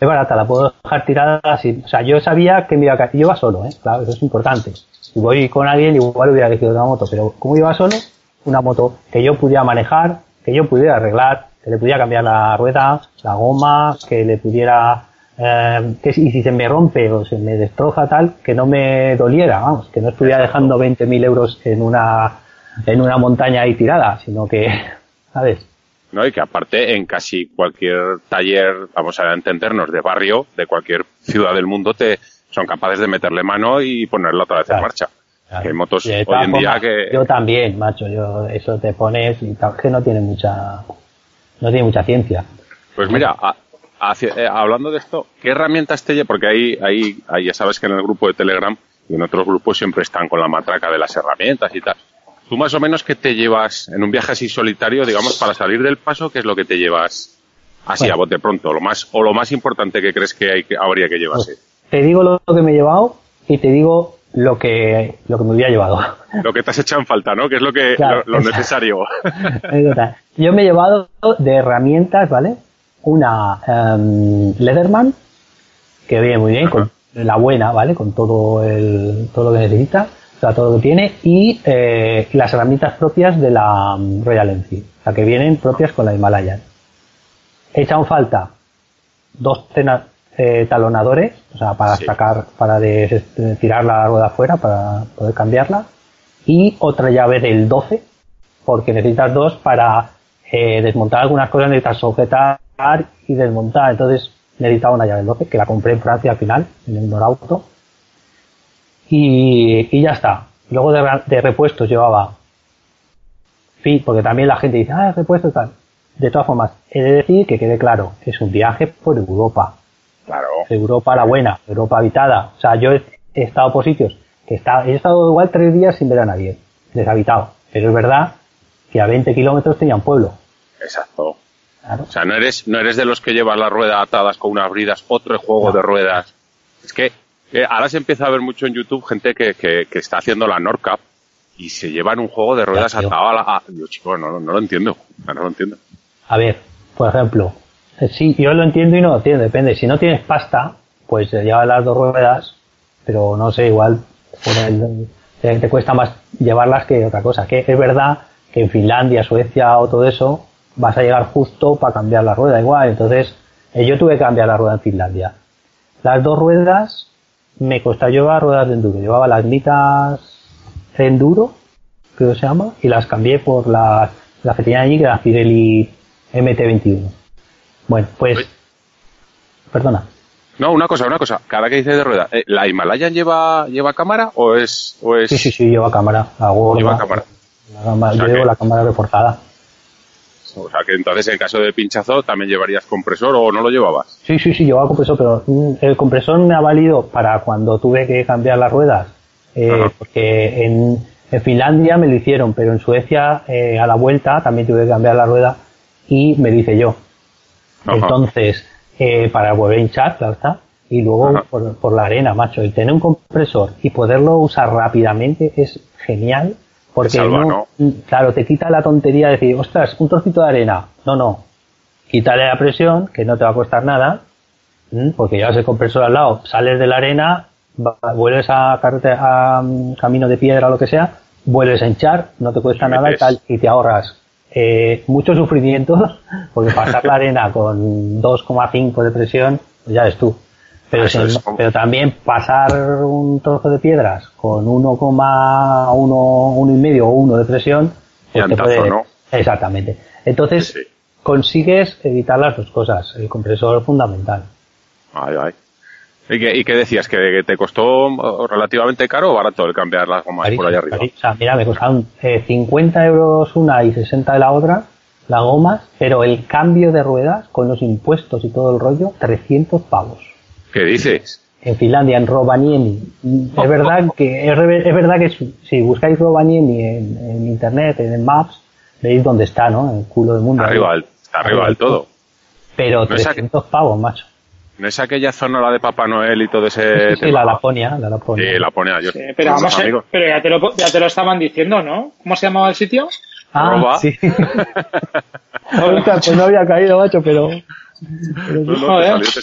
es barata, la puedo dejar tirada así. O sea, yo sabía que me iba a caer. Yo iba solo, ¿eh? Claro, eso es importante. Si voy con alguien, igual hubiera elegido otra moto, pero como iba solo, una moto que yo pudiera manejar, que yo pudiera arreglar, que le pudiera cambiar la rueda, la goma, que le pudiera. Eh, que si, y si se me rompe o se me destroza tal, que no me doliera, vamos, que no estuviera dejando 20.000 euros en una, en una montaña ahí tirada, sino que, ¿sabes? ¿no? Y que aparte en casi cualquier taller, vamos a entendernos, de barrio, de cualquier ciudad del mundo, te son capaces de meterle mano y ponerla otra vez en marcha. Claro. Que hay motos hoy en día que... Yo también, macho, yo eso te pones y tal, que no tiene mucha no tiene mucha ciencia. Pues mira, a- hacia- eh, hablando de esto, ¿qué herramientas te llevas? Porque ahí, ahí, ahí ya sabes que en el grupo de Telegram y en otros grupos siempre están con la matraca de las herramientas y tal. ¿Tú más o menos qué te llevas en un viaje así solitario, digamos, para salir del paso? ¿Qué es lo que te llevas así Bueno. a bote pronto? Lo más, o lo más importante que crees que, hay, que habría que llevarse. Te digo lo que me he llevado y te digo lo que lo que me hubiera llevado. Lo que te has echado en falta, ¿no? Que es lo que, Claro, lo, necesario. Yo me he llevado de herramientas, ¿vale? Una em, Leatherman, que viene muy bien, con la buena, ¿vale? Con todo el, todo lo que necesita, o sea, todo lo que tiene, y eh, las herramientas propias de la mm, Royal Enfield, o sea, que vienen propias con la Himalayan. He echado en falta dos tena- eh, talonadores, o sea, para Sí. sacar, para des- de tirar la rueda afuera, para poder cambiarla, y otra llave del 12, porque necesitas dos para eh, desmontar algunas cosas, necesitas sujetar y desmontar, entonces necesitaba una llave del 12, que la compré en Francia al final, en el Norauto, y, y ya está. Luego de, de repuestos llevaba Sí, porque también la gente dice, ah, repuesto y tal. De todas formas, he de decir que quede claro, es un viaje por Europa. Claro. Europa la buena, Europa habitada. O sea, yo he, he estado por sitios que está, he estado igual tres días sin ver a nadie, deshabitado. Pero es verdad que a 20 kilómetros tenía un pueblo. Exacto. Claro. O sea, no eres, no eres de los que llevas las ruedas atadas con unas bridas, otro juego No. de ruedas. Es que eh, ahora se empieza a ver mucho en YouTube gente que, que, que está haciendo la Nordcap y se llevan un juego de ruedas atado a la... a- Digo, chico, no, no, no lo entiendo. No lo entiendo. A ver, por ejemplo, sí, yo lo entiendo y no lo entiendo, depende. Si no tienes pasta, pues llevas las dos ruedas, pero no sé, igual el- te, cuesta más llevarlas que otra cosa. Que es verdad que en Finlandia, Suecia o todo eso, vas a llegar justo para cambiar la rueda igual. Entonces, eh, yo tuve que cambiar la rueda en Finlandia. Las dos ruedas me costó llevar ruedas de enduro. Llevaba las mitas enduro, creo que se llama, y las cambié por las, las que tenían allí, que Pirelli MT21. Bueno, pues, Uy. perdona. No, una cosa, una cosa. Cada que dices de rueda, eh, ¿la Himalayan lleva, lleva cámara o es, o es... Sí, sí, sí, lleva cámara, la gorda. Lleva cámara. La O sea llevo que- la cámara reforzada. O sea, que entonces en caso de pinchazo también llevarías compresor o no lo llevabas. Sí, sí, sí, llevaba compresor, pero mm, el compresor me ha valido para cuando tuve que cambiar las ruedas, eh, porque en, en Finlandia me lo hicieron, pero en Suecia eh, a la vuelta también tuve que cambiar la rueda y me lo hice yo. Ajá. Entonces, eh, para volver a hinchar, claro está, y luego por, por la arena, macho, y tener un compresor y poderlo usar rápidamente es genial, porque salva, no- claro, te quita la tontería de decir, ostras, un trocito de arena. No, no. Quítale la presión, que no te va a costar nada, ¿m? porque llevas el compresor al lado, sales de la arena, va- vuelves a, a mm, camino de piedra o lo que sea, vuelves a hinchar, no te cuesta nada y tal, y te ahorras eh, mucho sufrimiento, porque pasar la arena con 2,5 de presión, pues ya ves tú. Pero, es como- pero también pasar un trozo de piedras con 1,1, 1,5 o 1 de presión, pues te ¿no? Exactamente. Entonces, Sí, sí. consigues evitar las dos cosas. El compresor es fundamental. Ay, ay. ¿Y qué, y qué decías? ¿Que, te costó relativamente caro o barato el cambiar las gomas por allá arriba? Carísimo, O sea, mira, me costaron eh, 50 euros una y 60 de la otra, las gomas, pero el cambio de ruedas con los impuestos y todo el rollo, 300 pavos. ¿Qué dices? En Finlandia, en Rovaniemi. Es verdad que, es, es verdad que si- buscáis Rovaniemi en, en internet, en el Maps, veis dónde está, ¿no? En el culo del mundo. Está arriba, está arriba del todo. Pero No es aqu- 300 pavos, macho. ¿No es aquella zona la de Papá Noel y todo ese Sí, sí, tema? la Laponia, la Laponia. Sí, Laponia. Yo, Sí, pero vamos, amigos. pero ya te, lo, ya te lo estaban diciendo, ¿no? ¿Cómo se llamaba el sitio? Ah, Roba. sí. Ahorita, pues no había caído, macho, pero... pero No, no, te salió, te,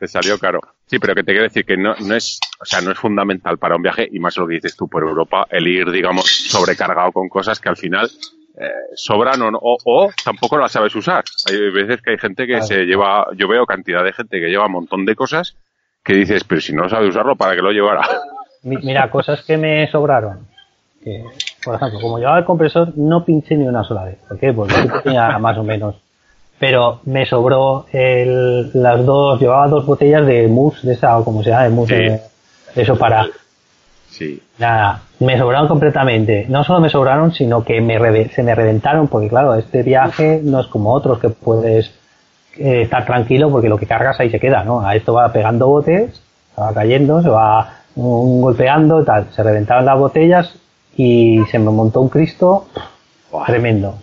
te salió caro. Sí, pero que te quiero decir que no, no es, o sea, no es fundamental para un viaje y más lo que dices tú por Europa, el ir, digamos, sobrecargado con cosas que al final eh, sobran o, no- o, o tampoco las sabes usar. Hay veces que hay gente que Claro. se lleva, yo veo cantidad de gente que lleva un montón de cosas que dices, pero si no sabe usarlo, ¿para qué lo llevará? Mi- Mira, cosas que me sobraron. Que, por ejemplo, como llevaba el compresor, no pinché ni una sola vez. ¿Por qué? Porque tenía más o menos. Pero me sobró el, las dos, llevaba dos botellas de mousse, de esa, o como se llama, de mousse, Sí. de- eso para, Sí. nada, me sobraron completamente. No solo me sobraron, sino que me se me reventaron, porque claro, este viaje no es como otros que puedes eh, estar tranquilo porque lo que cargas ahí se queda, ¿no? A esto va pegando botes, se va cayendo, se va mm, golpeando, tal. Se reventaron las botellas y se me montó un Cristo tremendo.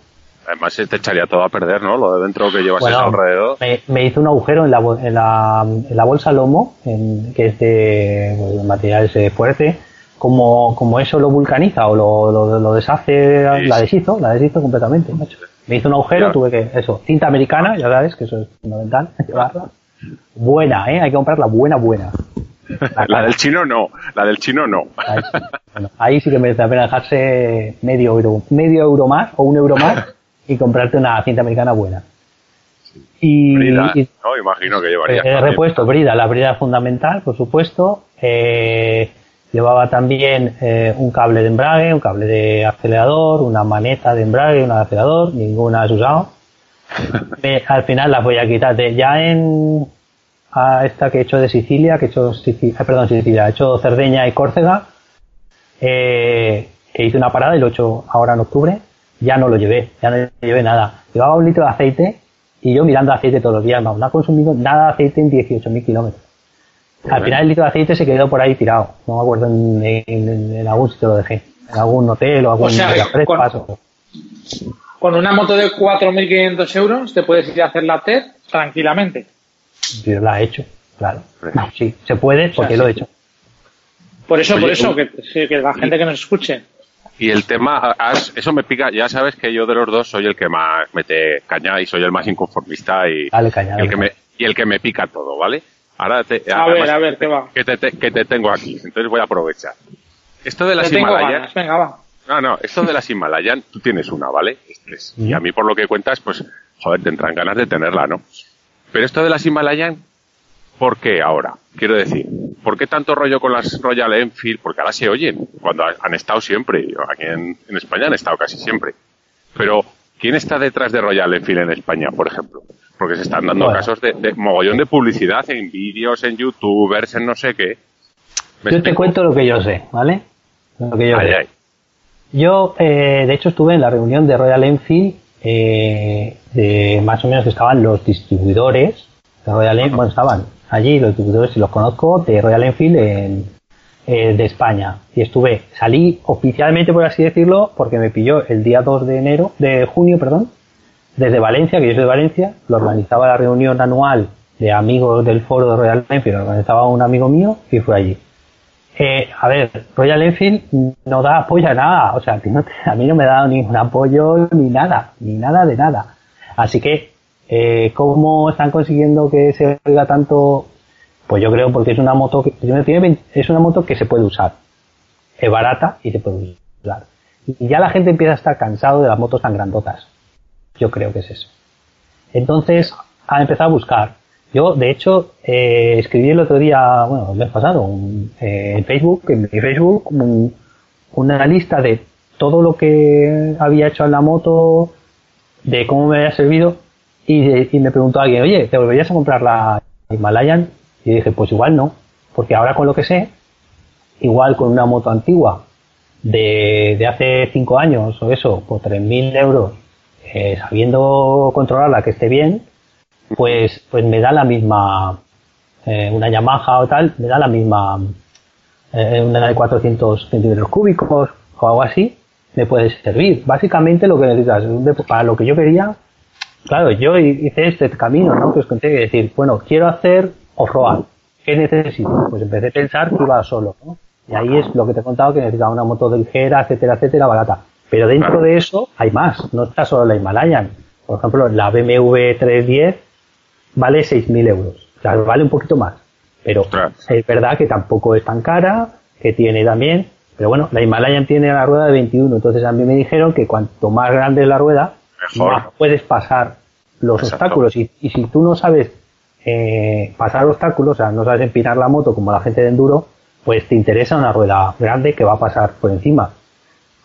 Además se te echaría todo a perder, ¿no? Lo de dentro que llevas Bueno, alrededor. me, me hizo un agujero en la, en la, en la bolsa lomo, en- que es de pues, material ese fuerte. Como, como eso lo vulcaniza o lo, lo, lo deshace, Sí, la deshizo, la deshizo completamente, macho. Me hizo un agujero, tuve que, eso, cinta americana, ya sabes que eso es fundamental, llevarla. Buena, eh, hay que comprarla buena, buena. La del chino no, la del chino no. Ahí, sí. Bueno, ahí sí que merece la pena dejarse medio euro, medio euro más o un euro más y comprarte una cinta americana buena. Y, Brida, y- ¿no? Imagino que llevaría. Eh, repuesto, brida, la brida fundamental, por supuesto. Eh, llevaba también eh, un cable de embrague, un cable de acelerador, una maneta de embrague, una de acelerador, ninguna has usado. Me- al final las voy a quitar. De, ya en a esta que he hecho de Sicilia, que he hecho Sicilia, perdón, Sicilia, he hecho Cerdeña y Córcega, eh, que hice una parada y lo he hecho ahora en octubre, ya no lo llevé, ya no llevé nada. Llevaba un litro de aceite y yo mirando aceite todos los días, no, no ha consumido nada de aceite en 18.000 kilómetros. Al Bueno. final el litro de aceite se quedó por ahí tirado, no me acuerdo en, en- en algún sitio lo dejé, en algún hotel o algún O sea, con- paso. Con una moto de 4.500 euros te puedes ir a hacer la TED tranquilamente. Yo la he hecho, claro. Sí, se puede porque lo he hecho. Por eso, Oye, por eso, que, la gente que nos escuche. Y el tema, has- eso me pica, ya sabes que yo de los dos soy el que más mete caña y soy el más inconformista y, Dale caña, y el, dale que me, y el que me pica todo, ¿vale? Ahora te, A además, ver, a ver, ¿qué va? Que te, te- que te tengo aquí, entonces voy a aprovechar. Esto de las Te tengo Himalayan, ganas, venga, va. no, no, esto de las Himalayan, tú tienes una, ¿vale? Tres. Y a mí por lo que cuentas, pues, joder, te entran ganas de tenerla, ¿no? Pero esto de las Himalayan, ¿por qué ahora? Quiero decir, ¿por qué tanto rollo con las Royal Enfield? Porque ahora se oyen, cuando ha- han estado siempre. Aquí en, en España han estado casi siempre. Pero, ¿quién está detrás de Royal Enfield en España, por ejemplo? Porque se están dando Bueno. casos de, de mogollón de publicidad en vídeos, en youtubers, en no sé qué. ¿Me Yo te cuento lo que yo sé, ¿vale? Lo que yo Ay, sé. ay. Yo, eh, de hecho, estuve en la reunión de Royal Enfield, eh, de más o menos que estaban los distribuidores de Royal Enfield, bueno, estaban allí los distribuidores, y los conozco, de Royal Enfield en, eh, de España. Y estuve, salí oficialmente, por así decirlo, porque me pilló el día 2 de enero, de junio, perdón, desde Valencia, que yo soy de Valencia, lo organizaba la reunión anual de amigos del foro de Royal Enfield, lo organizaba un amigo mío y fue allí. Eh, a ver, Royal Enfield no da apoyo a nada, o sea, a ti no a mí no me ha dado ningún apoyo ni nada, ni nada de nada. Así que, eh, ¿cómo están consiguiendo que se oiga tanto? Pues yo creo porque es una moto que tiene 20 es una moto que se puede usar, es barata y se puede usar. Y ya la gente empieza a estar cansado de las motos tan grandotas. Yo creo que es eso. Entonces, ha empezado a buscar. Yo, de hecho, eh, escribí el otro día, bueno, el mes pasado, un, eh, en Facebook, en mi Facebook, un- una lista de todo lo que había hecho en la moto, de cómo me había servido, y, me preguntó alguien, oye, ¿te volverías a comprar la Himalayan? Y dije, pues igual no, porque ahora con lo que sé, igual con una moto antigua de, de hace 5 años o eso, por 3.000 euros, eh, sabiendo controlarla que esté bien, pues, pues me da la misma, eh, una Yamaha o tal, me da la misma, eh, una de 400 centímetros cúbicos o algo así, me puede servir. Básicamente lo que necesitas, para lo que yo quería, claro, yo hice este camino, ¿no? Que os conté, que decir, bueno, quiero hacer off-road. ¿Qué necesito? Pues empecé a pensar que iba solo, ¿no? Y ahí es lo que te he contado, que necesitaba una moto ligera, etcétera, etcétera, barata. Pero dentro Claro. de eso hay más, no está solo la Himalayan. Por ejemplo, la BMW 310 vale 6.000 euros. O sea, vale un poquito más. Pero es verdad que tampoco es tan cara, que tiene también. Pero bueno, la Himalayan tiene la rueda de 21. Entonces a mí me dijeron que cuanto más grande es la rueda, Mejor. más puedes pasar los Exacto. obstáculos. Y, y si tú no sabes eh, pasar obstáculos, o sea, no sabes empinar la moto como la gente de enduro, pues te interesa una rueda grande que va a pasar por encima.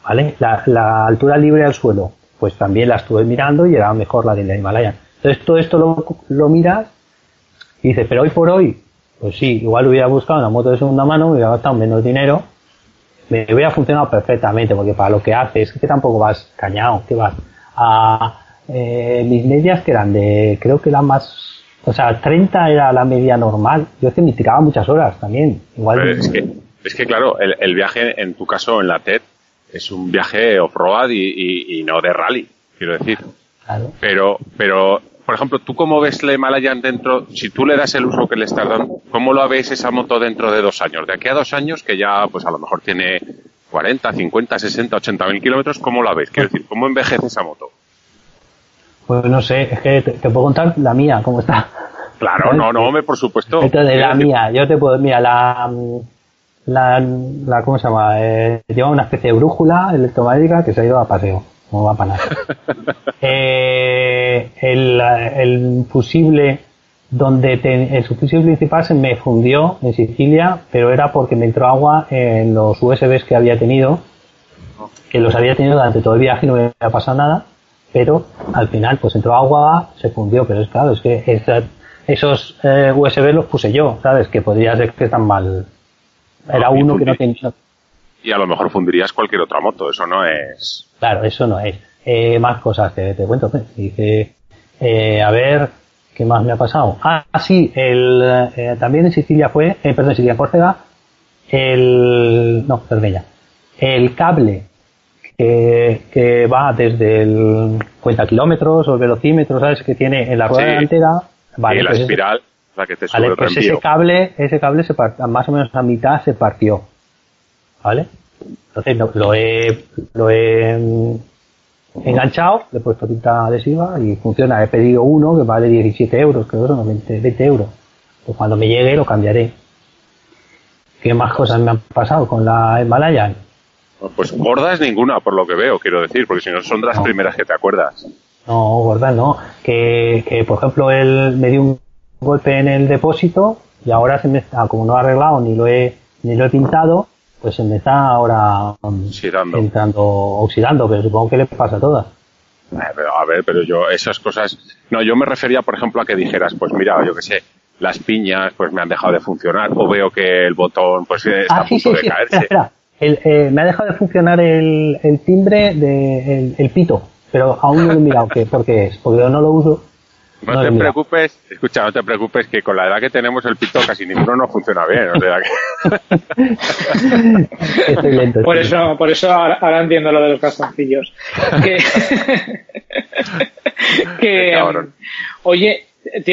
¿Vale? La, la altura libre al suelo, pues también la estuve mirando y era mejor la de la Himalaya. Entonces todo esto lo, lo miras y dices, pero hoy por hoy, pues sí, igual hubiera buscado una moto de segunda mano, me hubiera gastado menos dinero, me hubiera funcionado perfectamente, porque para lo que haces, que tampoco vas cañado, que vas a eh, mis medias que eran de, creo que eran más, o sea, 30 era la media normal, yo es que me tiraba muchas horas también, igual. Es que, es que claro, el, el viaje, en tu caso, en la TED, es un viaje off-road y, y- y no de rally, quiero decir. Claro. Pero, pero, por ejemplo, ¿tú cómo ves la Himalayan dentro, si tú le das el uso que le estás dando, cómo lo ves esa moto dentro de dos años? De aquí a dos años, que ya, pues a lo mejor tiene 40, 50, 60, 80 mil kilómetros, ¿cómo la ves? Quiero decir, ¿cómo envejece esa moto? Pues no sé, es que te, te puedo contar la mía, cómo está. Claro, no, no, hombre, por supuesto. Entonces, la mía, yo te puedo, mira, la, la, la ¿cómo se llama? Eh, lleva una especie de brújula electromagnética que se ha ido a paseo, no va para nada. eh, el, el fusible donde te- el fusible principal se me fundió en Sicilia, pero era porque me entró agua en los USBs que había tenido, que los había tenido durante todo el viaje y no me había pasado nada, pero al final pues entró agua, se fundió, pero es claro, es que esa- esos eh, USB los puse yo, ¿sabes? Que podría ser que están mal. Era No, uno que no tenía. Y a lo mejor fundirías cualquier otra moto, eso no es... Claro, eso no es. Eh, más cosas que te cuento. pues. Dice, eh, a ver, ¿qué más me ha pasado? Ah, sí, el, eh, también en Sicilia fue, eh, perdón, en Sicilia, en Córcega, el, no, Cervella, el cable que, que va desde el cuenta kilómetros o el velocímetro, ¿sabes? Que tiene en la rueda Sí. delantera. Vale, y la pues ese- espiral, la que te sube Vale, pues ese cable, ese cable se part- más o menos a mitad se partió. ¿Vale? Entonces lo, lo he, lo he mm, enganchado, le he puesto tinta adhesiva y funciona. He pedido uno que vale 17 euros, creo que son 20, 20 euros. Pues cuando me llegue lo cambiaré. ¿Qué más cosas me han pasado con la Himalayan? Pues gordas ninguna, por lo que veo, quiero decir, porque si no son de las No. primeras que te acuerdas. No, gorda, no. Que, que por ejemplo, él me dio un golpe en el depósito y ahora se me está, como no he arreglado ni lo he, ni lo he pintado, pues se me está ahora um, Oxidando. entrando, oxidando, pero supongo que le pasa a todas. Eh, pero, a ver, pero yo, esas cosas. No, yo me refería, por ejemplo, a que dijeras, pues mira, yo qué sé, las piñas pues me han dejado de funcionar, o veo que el botón pues eh, está Ah, a sí, punto sí, de sí, espera, caerse. espera. El, eh, me ha dejado de funcionar el, el timbre de el, el pito, pero aún no lo he mirado qué, por qué es, porque yo no lo uso. No, te preocupes, escucha, no te preocupes que con la edad que tenemos el pito casi ninguno no funciona bien. O sea que... Estoy lento. Por estoy eso, por eso ahora, ahora entiendo lo de los calzoncillos. Que, que, cabrón. oye,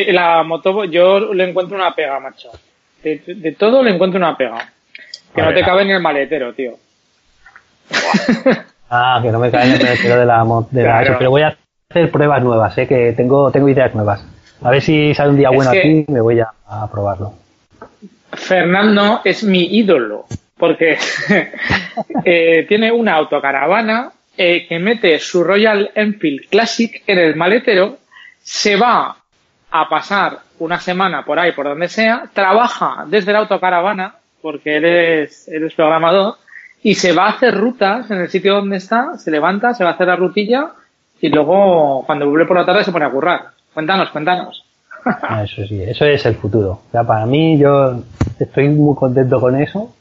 la moto, yo le encuentro una pega, macho. De, de todo le encuentro una pega. Que A no ver. te cabe en el maletero, tío. Ah, que no me cae en el maletero de la, mo- de la Claro. eso, pero voy a hacer pruebas nuevas, ¿eh? que tengo, tengo ideas nuevas. A ver si sale un día Es bueno aquí y me voy a, a probarlo. Fernando es mi ídolo, porque eh, tiene una autocaravana eh, que mete su Royal Enfield Classic en el maletero, se va a pasar una semana por ahí, por donde sea, trabaja desde la autocaravana, porque eres, eres programador, y se va a hacer rutas en el sitio donde está, se levanta, se va a hacer la rutilla y luego cuando vuelve por la tarde se pone a currar. Cuéntanos, cuéntanos. Ah, eso sí, eso es el futuro. O para mí yo estoy muy contento con eso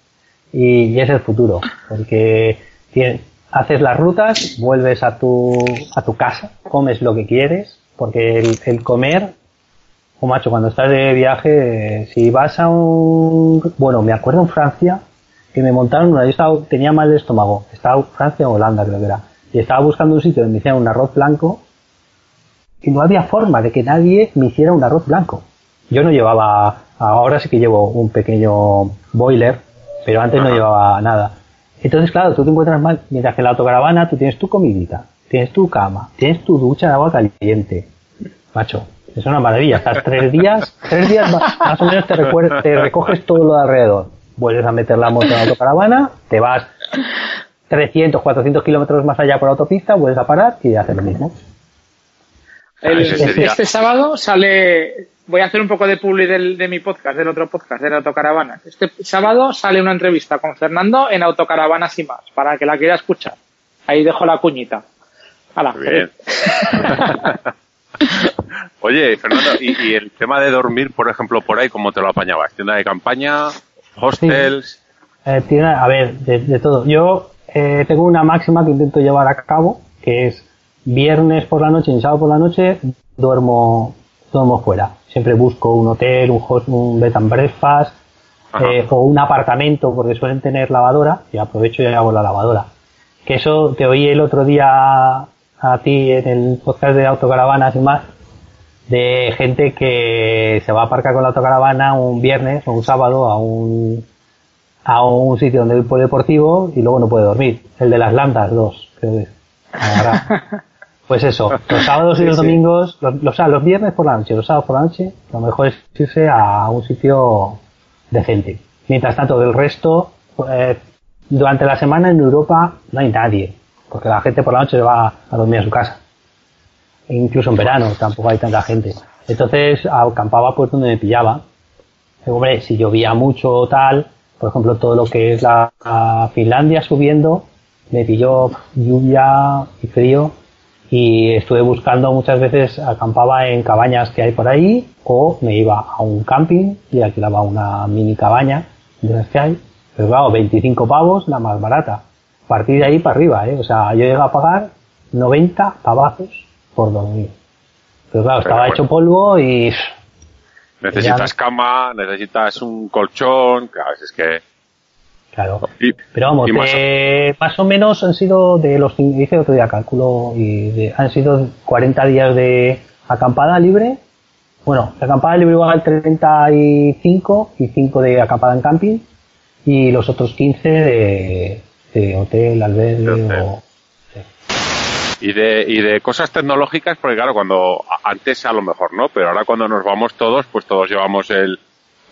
y, es el futuro, porque haces las rutas, vuelves a tu, a tu casa, comes lo que quieres, porque el, comer, o macho, cuando estás de viaje, si vas a un, bueno, me acuerdo en Francia, que me montaron una, yo estaba, tenía mal de estómago, estaba Francia o Holanda creo que era, y estaba buscando un sitio donde me hicieran un arroz blanco y no había forma de que nadie me hiciera un arroz blanco. Yo no llevaba, ahora sí que llevo un pequeño boiler, pero antes no llevaba nada. Entonces, claro, tú te encuentras mal, mientras que en la autocaravana tú tienes tu comidita, tienes tu cama, tienes tu ducha de agua caliente. Macho, es una maravilla. Estás tres días, tres días más, o menos te, te recoges todo lo de alrededor. Vuelves a meter la moto en la autocaravana, te vas 300, 400 kilómetros más allá por autopista, vuelves a parar y haces lo mismo. Este sábado sale, voy a hacer un poco de publi de mi podcast, del otro podcast, de Autocaravanas. Este sábado sale una entrevista con Fernando en Autocaravanas y más, para que la quiera escuchar. Ahí dejo la cuñita. Bien. Oye, Fernando, ¿y, el tema de dormir, por ejemplo, por ahí, cómo te lo apañabas? ¿Tienda de campaña? ¿Hostels? Eh, tiene, a ver, de, todo. Yo eh, tengo una máxima que intento llevar a cabo, que es viernes por la noche y sábado por la noche duermo, duermo fuera. Siempre busco un hotel, un, host, un bed and breakfast eh, o un apartamento porque suelen tener lavadora y aprovecho y hago la lavadora. Que eso te oí el otro día a ti en el podcast de autocaravanas y más de gente que se va a aparcar con la autocaravana un viernes o un sábado a un a un sitio donde hay un deportivo y luego no puede dormir. El de las landas, dos, creo que es. Pues eso, los sábados y los domingos, los, los, viernes por la noche, los sábados por la noche, lo mejor es irse a un sitio decente. Mientras tanto, del resto, pues, durante la semana en Europa no hay nadie, porque la gente por la noche va a dormir a su casa. E incluso en verano tampoco hay tanta gente. Entonces acampaba pues donde me pillaba. hombre, si llovía mucho o tal, por ejemplo, todo lo que es la Finlandia subiendo, me pilló lluvia y frío y estuve buscando muchas veces, acampaba en cabañas que hay por ahí o me iba a un camping y alquilaba una mini cabaña de las que hay, pero claro, 25 pavos la más barata. A partir de ahí para arriba, ¿eh? O sea, yo llegué a pagar 90 pavazos por dormir. Pero claro, estaba hecho polvo y... Necesitas cama, necesitas un colchón, claro, es que Claro. Pero vamos, más, o menos han sido de los, hice otro día cálculo, y han sido 40 días de acampada libre. Bueno, de acampada libre igual 35 y 5 de acampada en camping y los otros 15 de, de hotel, albergue o... Y de, y de cosas tecnológicas, porque claro, cuando antes a lo mejor no, pero ahora cuando nos vamos todos, pues todos llevamos el,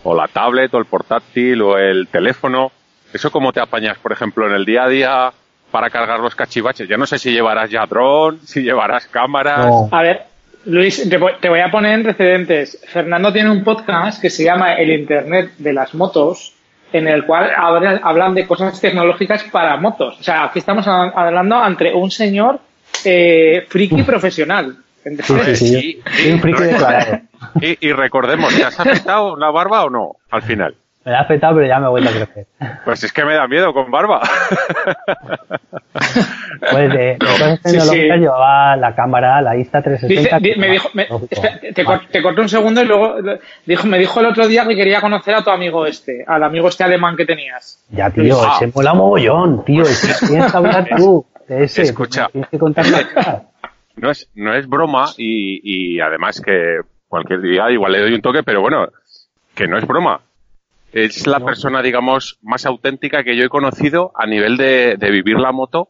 o la tablet, o el portátil, o el teléfono, ¿Eso cómo te apañas, por ejemplo, en el día a día para cargar los cachivaches? Ya no sé si llevarás ya dron, si llevarás cámaras. A ver, Luis, te voy, a poner en precedentes. Fernando tiene un podcast que se llama El Internet de las Motos, en el cual hablan de cosas tecnológicas para motos. O sea, aquí estamos hablando entre un señor eh, friki profesional. Sí, sí, sí. Un friki declarado. Y, y recordemos, ¿te has afectado la barba o no al final? Me ha afectado, pero ya me voy a crecer. Pues es que me da miedo con barba. Pues de, no. llevaba la cámara, la Insta360. me dijo, te, corté un segundo y luego dijo, me dijo el otro día que quería conocer a tu amigo este, al amigo este alemán que tenías. Ya, tío, ese ah. mola mogollón, tío. Que hablar tú de ese. Escucha. Tienes que contar no es, no es broma y, y además que cualquier día igual le doy un toque, pero bueno, que no es broma es la persona, digamos, más auténtica que yo he conocido a nivel de, vivir la moto,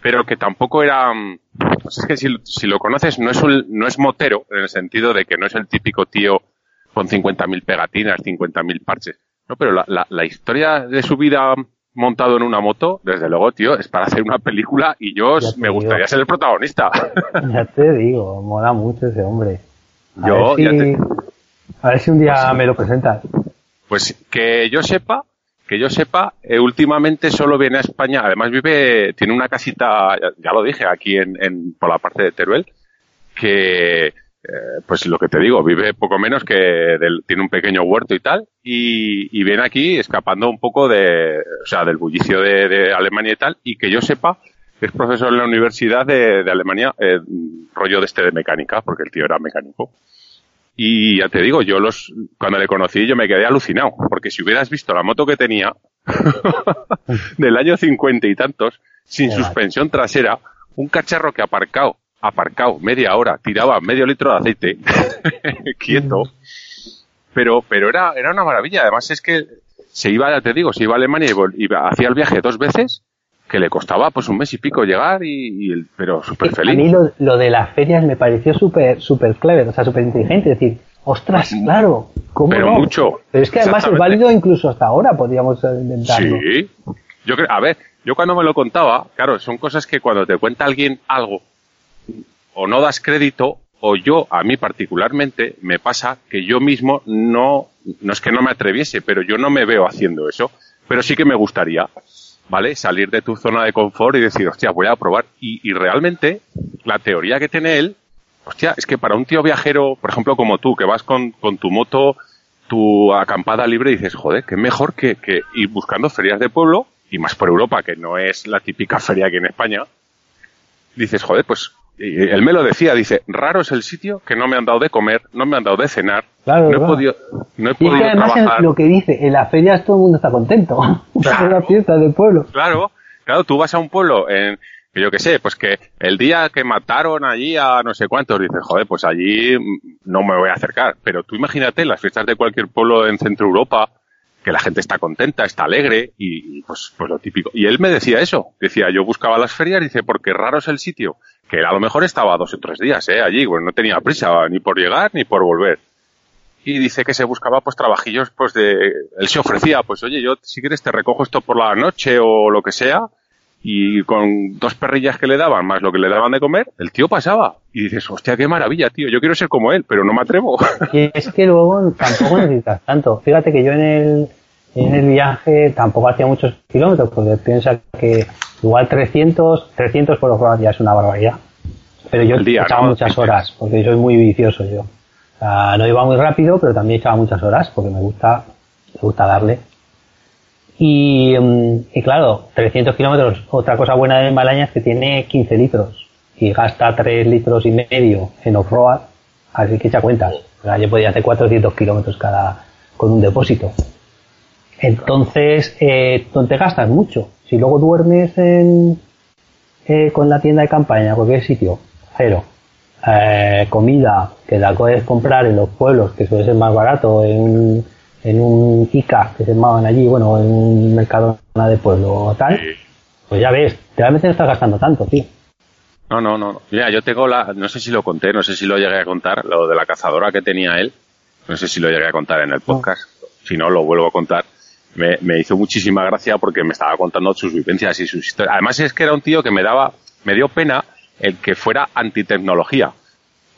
pero que tampoco era... Mm, pues es que si, lo conoces no es, un, no es motero, en el sentido de que no es el típico tío con 50.000 pegatinas, 50.000 parches. No, pero la, la, historia de su vida montado en una moto, desde luego, tío, es para hacer una película y yo me gustaría ser el protagonista. Ya te digo, mola mucho ese hombre. A yo, ver si, a ver si un día pues me lo presentas. Pues que yo sepa, que yo sepa, eh, últimamente solo viene a España, además vive, tiene una casita, ya, lo dije, aquí en, en, por la parte de Teruel, que, eh, pues lo que te digo, vive poco menos que del, tiene un pequeño huerto y tal, y, y, viene aquí escapando un poco de, o sea, del bullicio de, de, Alemania y tal, y que yo sepa, es profesor en la Universidad de, de Alemania, eh, rollo de este de mecánica, porque el tío era mecánico. Y ya te digo, yo los, cuando le conocí yo me quedé alucinado, porque si hubieras visto la moto que tenía, del año cincuenta y tantos, sin suspensión trasera, un cacharro que aparcado aparcado media hora, tiraba medio litro de aceite, quieto. Pero, pero era, era una maravilla. Además es que se iba, ya te digo, se iba a Alemania y hacía el viaje dos veces, que le costaba pues un mes y pico llegar y, y pero súper feliz. A mí lo, lo, de las ferias me pareció súper, súper clever, o sea, súper inteligente. Es decir, ostras, claro, ¿cómo Pero no? mucho. Pero es que además es válido incluso hasta ahora, podríamos intentarlo. Sí. Yo creo, a ver, yo cuando me lo contaba, claro, son cosas que cuando te cuenta alguien algo, o no das crédito, o yo, a mí particularmente, me pasa que yo mismo no, no es que no me atreviese, pero yo no me veo haciendo eso. Pero sí que me gustaría, ¿vale? Salir de tu zona de confort y decir, hostia, voy a probar. Y, y realmente, la teoría que tiene él, hostia, es que para un tío viajero, por ejemplo, como tú, que vas con, con tu moto, tu acampada libre, dices, joder, qué mejor que, que ir buscando ferias de pueblo, y más por Europa, que no es la típica feria aquí en España, dices, joder, pues él me lo decía, dice, raro es el sitio que no me han dado de comer, no me han dado de cenar, Claro, no he claro. podido, no he Y es que podido además trabajar. en lo que dice, en las ferias todo el mundo está contento. Son las fiestas del pueblo. Claro, claro, tú vas a un pueblo en, que yo qué sé, pues que el día que mataron allí a no sé cuántos, dices, joder, pues allí no me voy a acercar. Pero tú imagínate las fiestas de cualquier pueblo en Centro Europa, que la gente está contenta, está alegre y, y, pues, pues lo típico. Y él me decía eso, decía, yo buscaba las ferias, dice, porque raro es el sitio, que a lo mejor estaba dos o tres días, eh, allí, bueno, no tenía prisa ni por llegar ni por volver. Y dice que se buscaba pues trabajillos pues de, él se ofrecía, pues oye, yo si quieres te recojo esto por la noche o lo que sea, y con dos perrillas que le daban más lo que le daban de comer, el tío pasaba. Y dices, hostia, qué maravilla, tío, yo quiero ser como él, pero no me atrevo. Y es que luego tampoco necesitas tanto. Fíjate que yo en el, en el viaje tampoco hacía muchos kilómetros, porque piensa que igual 300, 300 por hora ya es una barbaridad. Pero yo día, echaba ¿no? muchas horas, porque soy muy vicioso yo. O sea, no iba muy rápido, pero también echaba muchas horas, porque me gusta, me gusta darle. Y, mm, y claro, 300 kilómetros, otra cosa buena de Malaña es que tiene 15 litros y gasta 3 litros y medio en off-road, así que echa cuentas. O sea, yo podía hacer 400 kilómetros cada con un depósito. Entonces, eh, te gastas mucho. Si luego duermes en, eh, con la tienda de campaña, cualquier sitio, cero. Eh, comida que la puedes comprar en los pueblos, que suele ser más barato, en, en un ICA, que se llamaban allí, bueno, en un mercado de pueblo o tal, pues ya ves, realmente no estás gastando tanto, tío. No, no, no. Mira, yo tengo la, no sé si lo conté, no sé si lo llegué a contar, lo de la cazadora que tenía él, no sé si lo llegué a contar en el podcast, si no lo vuelvo a contar. Me, me hizo muchísima gracia porque me estaba contando sus vivencias y sus historias. Además es que era un tío que me daba, me dio pena el que fuera antitecnología,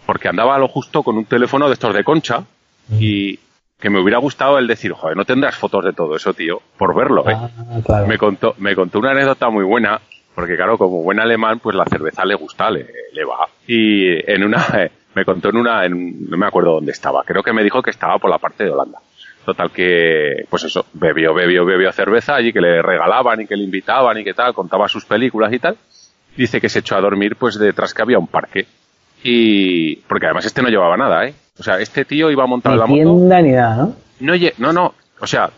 porque andaba a lo justo con un teléfono de estos de concha y que me hubiera gustado el decir, joder, no tendrás fotos de todo eso, tío, por verlo, ¿eh? Ah, claro. Me contó, me contó una anécdota muy buena, porque claro, como buen alemán, pues la cerveza le gusta, le, le va. Y en una, me contó en una, en, no me acuerdo dónde estaba, creo que me dijo que estaba por la parte de Holanda. Total que, pues eso, bebió, bebió, bebió cerveza allí, que le regalaban y que le invitaban y que tal, contaba sus películas y tal. Dice que se echó a dormir pues detrás que había un parque. Y, porque además este no llevaba nada, ¿eh? O sea, este tío iba montado en la moto. ni nada, ¿no? No, no, no, o sea,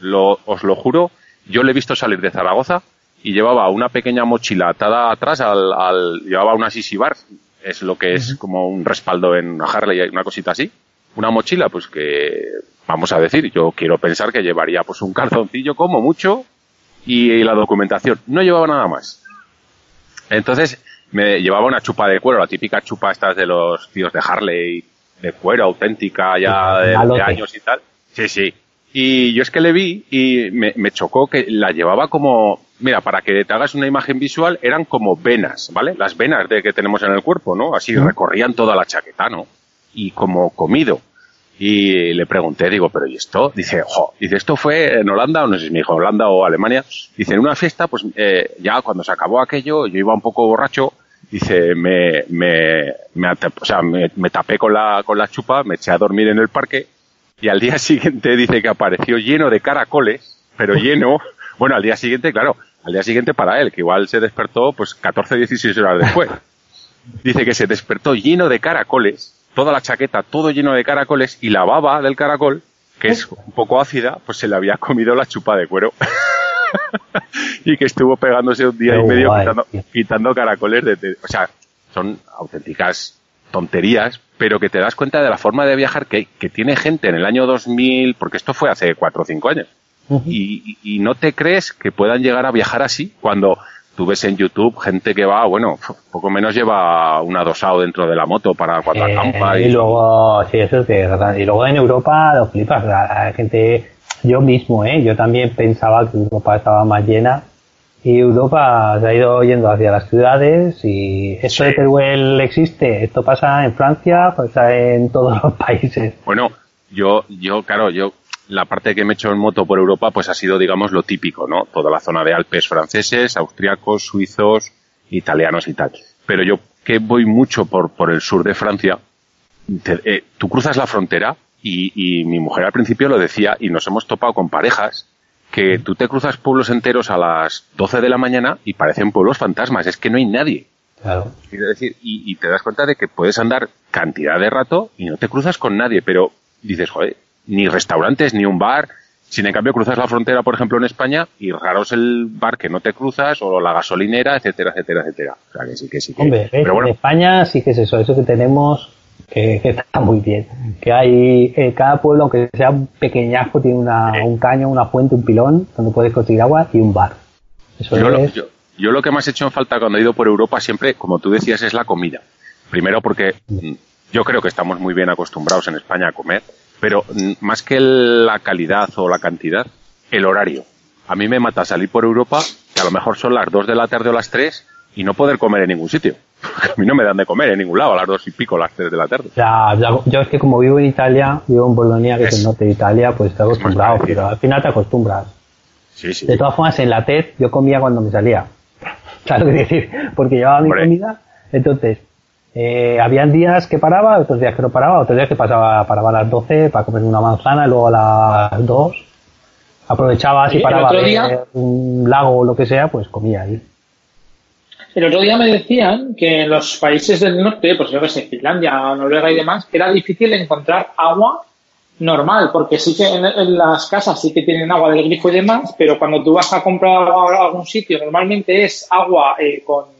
lo, os lo juro, yo le he visto salir de Zaragoza y llevaba una pequeña mochila atada atrás al, al llevaba una Sisi Bar, es lo que es como un respaldo en una Harley, una cosita así. Una mochila, pues que, vamos a decir, yo quiero pensar que llevaría pues un calzoncillo como mucho y la documentación. No llevaba nada más. Entonces, me llevaba una chupa de cuero, la típica chupa estas de los tíos de Harley, de cuero auténtica ya de, de años y tal. Sí, sí. Y yo es que le vi y me, me chocó que la llevaba como, mira, para que te hagas una imagen visual, eran como venas, ¿vale? Las venas de que tenemos en el cuerpo, ¿no? Así recorrían toda la chaqueta, ¿no? Y como comido. Y le pregunté, digo, pero ¿y esto? Dice, jo, dice, ¿esto fue en Holanda? O no sé si me dijo Holanda o Alemania. Dice, en una fiesta, pues eh, ya cuando se acabó aquello, yo iba un poco borracho, dice, me, me, me, o sea, me, me tapé con la, con la chupa, me eché a dormir en el parque y al día siguiente dice que apareció lleno de caracoles, pero lleno, bueno, al día siguiente, claro, al día siguiente para él, que igual se despertó pues 14, 16 horas después. Dice que se despertó lleno de caracoles toda la chaqueta, todo lleno de caracoles y la baba del caracol, que es un poco ácida, pues se le había comido la chupa de cuero. y que estuvo pegándose un día y medio quitando, caracoles de, o sea, son auténticas tonterías, pero que te das cuenta de la forma de viajar que, que tiene gente en el año 2000, porque esto fue hace cuatro o cinco años, y, y, no te crees que puedan llegar a viajar así cuando tú ves en YouTube gente que va, bueno, poco menos lleva un adosado dentro de la moto para cuando eh, acampa. Y... luego, sí, eso es que, y luego en Europa lo flipas, la, gente, yo mismo, ¿eh? yo también pensaba que Europa estaba más llena y Europa se ha ido yendo hacia las ciudades y eso de Teruel existe, esto pasa en Francia, pasa en todos los países. Bueno, yo, yo, claro, yo la parte que me he hecho en moto por Europa pues ha sido, digamos, lo típico, ¿no? Toda la zona de Alpes franceses, austriacos, suizos, italianos y tal. Pero yo que voy mucho por, por el sur de Francia, eh, tú cruzas la frontera y, y, mi mujer al principio lo decía y nos hemos topado con parejas que tú te cruzas pueblos enteros a las 12 de la mañana y parecen pueblos fantasmas, es que no hay nadie. Claro. decir, y, y te das cuenta de que puedes andar cantidad de rato y no te cruzas con nadie, pero dices, joder, ni restaurantes, ni un bar. Sin en cambio cruzas la frontera, por ejemplo, en España, y raro es el bar que no te cruzas, o la gasolinera, etcétera, etcétera, etcétera. O sea, que sí, que sí. Que... Hombre, Pero bueno. en España sí que es eso, eso que tenemos, que, que está muy bien. Que hay, eh, cada pueblo, aunque sea un pequeñajo, tiene una, un caño, una fuente, un pilón, donde puedes conseguir agua, y un bar. Eso yo, es... lo, yo, yo lo que más he hecho en falta cuando he ido por Europa siempre, como tú decías, es la comida. Primero porque mm, yo creo que estamos muy bien acostumbrados en España a comer pero más que la calidad o la cantidad, el horario. A mí me mata salir por Europa, que a lo mejor son las 2 de la tarde o las 3, y no poder comer en ningún sitio. A mí no me dan de comer en ningún lado a las 2 y pico, las 3 de la tarde. Ya, ya, yo es que como vivo en Italia, vivo en Bolonia, que es, es el norte de Italia, pues estoy acostumbrado, pero al final te acostumbras. Sí, sí. De todas formas, en la TED yo comía cuando me salía. ¿Sabes lo que decir? Porque llevaba mi comida, entonces eh, habían días que paraba, otros días que no paraba, otros días que pasaba, paraba a las 12 para comer una manzana y luego a las 2. Aprovechaba, si paraba de un lago o lo que sea, pues comía ahí. El otro día me decían que en los países del norte, pues yo que sé, Finlandia, Noruega y demás, era difícil encontrar agua normal, porque sí que en, en, las casas sí que tienen agua del grifo y demás, pero cuando tú vas a comprar agua a algún sitio, normalmente es agua eh, con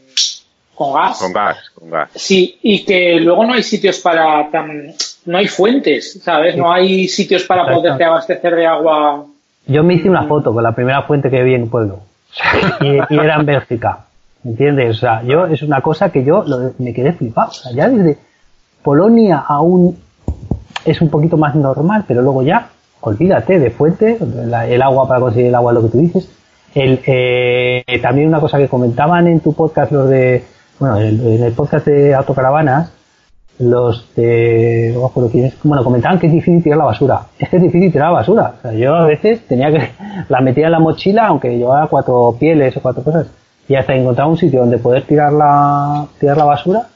con gas. Con gas, con gas. Sí, y que luego no hay sitios para tan, no hay fuentes, ¿sabes? No hay sitios para poderte abastecer de agua. Yo me hice una foto con la primera fuente que vi en el pueblo. Y, y era en Bélgica. ¿Entiendes? O sea, yo, es una cosa que yo lo, me quedé flipado. O sea, ya desde Polonia aún es un poquito más normal, pero luego ya, olvídate de fuente, la, el agua para conseguir el agua, lo que tú dices. El, eh, también una cosa que comentaban en tu podcast los de bueno, en el podcast de autocaravanas, los de, no me quién es, bueno, comentaban que es difícil tirar la basura. Es que es difícil tirar la basura. O sea, yo a veces tenía que, la metía en la mochila, aunque llevaba cuatro pieles o cuatro cosas, y hasta encontrar un sitio donde poder tirar la, tirar la basura,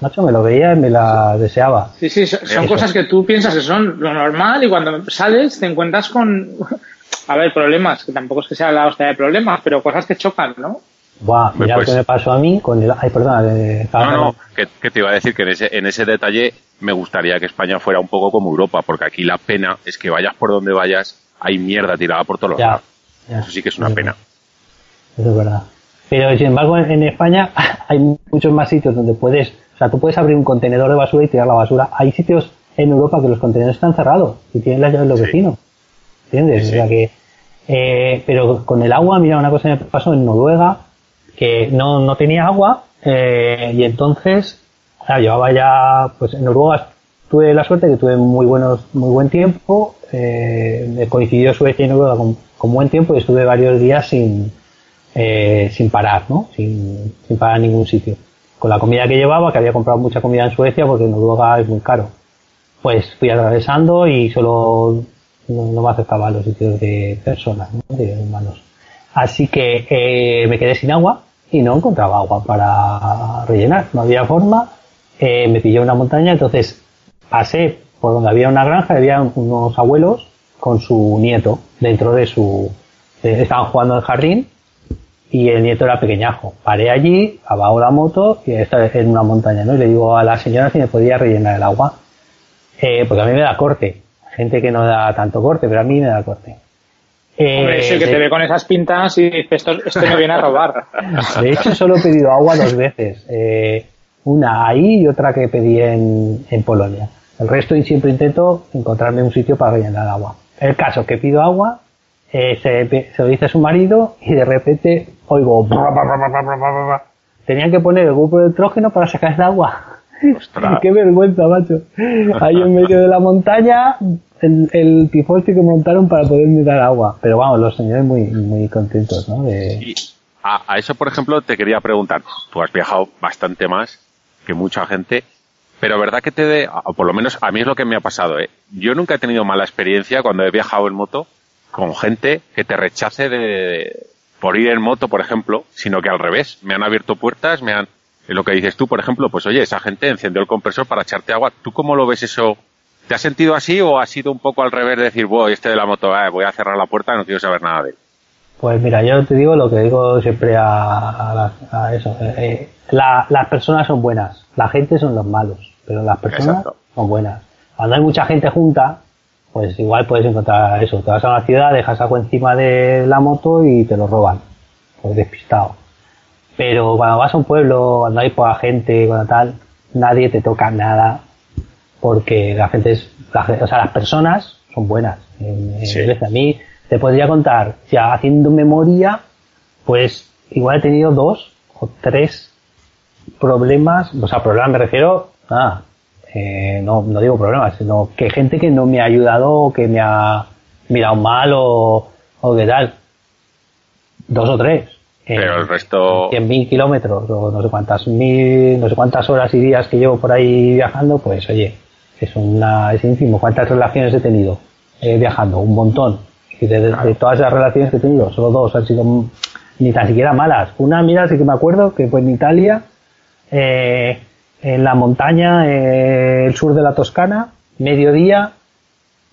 macho, me lo veía y me la deseaba. Sí, sí, son, cosas que tú piensas que son lo normal y cuando sales te encuentras con, a ver, problemas, que tampoco es que sea la hostia de problemas, pero cosas que chocan, ¿no? Buah, mira pues, lo que me pasó a mí con el... Ay, perdona. De, no, no, que, que, te iba a decir que en ese, en ese detalle me gustaría que España fuera un poco como Europa, porque aquí la pena es que vayas por donde vayas, hay mierda tirada por todos lados. Eso sí que es una pena. Eso es verdad. Pero sin embargo, en, en España hay muchos más sitios donde puedes... O sea, tú puedes abrir un contenedor de basura y tirar la basura. Hay sitios en Europa que los contenedores están cerrados y tienen las llaves los sí. vecinos. ¿Entiendes? Sí. O sea que... Eh, pero con el agua, mira, una cosa me pasó en Noruega, que no, no tenía agua eh, y entonces claro, llevaba ya, pues en Noruega tuve la suerte que tuve muy buenos, muy buen tiempo, eh, me coincidió Suecia y Noruega con, con, buen tiempo y estuve varios días sin, eh, sin parar, ¿no? Sin, sin parar en ningún sitio. Con la comida que llevaba, que había comprado mucha comida en Suecia porque en Noruega es muy caro. Pues fui atravesando y solo no, no me acercaba los sitios de personas, ¿no? de humanos. Así que eh, me quedé sin agua y no encontraba agua para rellenar. No había forma. Eh, me pillé una montaña, entonces pasé por donde había una granja, había unos abuelos con su nieto dentro de su... eh, estaban jugando en el jardín y el nieto era pequeñajo. Paré allí, abajo la moto y esta en una montaña, ¿no? Y le digo a la señora si me podía rellenar el agua. Eh, porque a mí me da corte. Gente que no da tanto corte, pero a mí me da corte. Eh, Hombre, eso que de- te ve con esas pintas y dices, esto, esto me viene a robar. De hecho, solo he pedido agua dos veces. Eh, una ahí y otra que pedí en, en Polonia. El resto y siempre intento encontrarme un sitio para rellenar agua. El caso que pido agua, eh, se, se lo dice a su marido y de repente oigo... Tenían que poner el grupo de nitrógeno para sacar el agua. Ostras. Qué vergüenza, macho. Ahí en medio de la montaña, el, el pifostio que montaron para poderme dar agua. Pero vamos, los señores muy, muy contentos, ¿no? De, Y a, a eso, por ejemplo, te quería preguntar. Tú has viajado bastante más que mucha gente, pero verdad que te de, o por lo menos a mí es lo que me ha pasado, ¿eh? Yo nunca he tenido mala experiencia cuando he viajado en moto con gente que te rechace de, por ir en moto, por ejemplo, sino que al revés, me han abierto puertas, me han, lo que dices tú, por ejemplo, pues oye, esa gente encendió el compresor para echarte agua. ¿Tú cómo lo ves eso? ¿Te has sentido así o ha sido un poco al revés de decir, voy, este de la moto, eh, voy a cerrar la puerta, no quiero saber nada de él? Pues mira, yo te digo lo que digo siempre a, a las- a eso. eh, eh, la- las personas son buenas, la gente son los malos, pero las personas Exacto. son buenas. Cuando hay mucha gente junta, pues igual puedes encontrar eso. Te vas a una ciudad, dejas algo encima de la moto y te lo roban, pues despistado. Pero cuando vas a un pueblo, cuando hay poca gente, cuando tal, nadie te toca nada porque la gente es, la o sea, las personas son buenas. En- en Sí. A mí te podría contar, ya haciendo memoria, pues igual he tenido dos o tres problemas, o sea, problemas me refiero, ah, eh, no, no digo problemas, sino que gente que no me ha ayudado o que me ha mirado mal o, o qué tal. Dos o tres. Pero el resto- 100.000 kilómetros o no sé cuántas mil, no sé cuántas horas y días que llevo por ahí viajando, pues oye, es una, es ínfimo. ¿Cuántas relaciones he tenido eh, viajando? Un montón. Y de, de- de todas las relaciones que he tenido, solo dos han sido ni tan siquiera malas. Una, mira, sí que me acuerdo que fue en Italia, eh, en la montaña, eh, el sur de la Toscana, mediodía,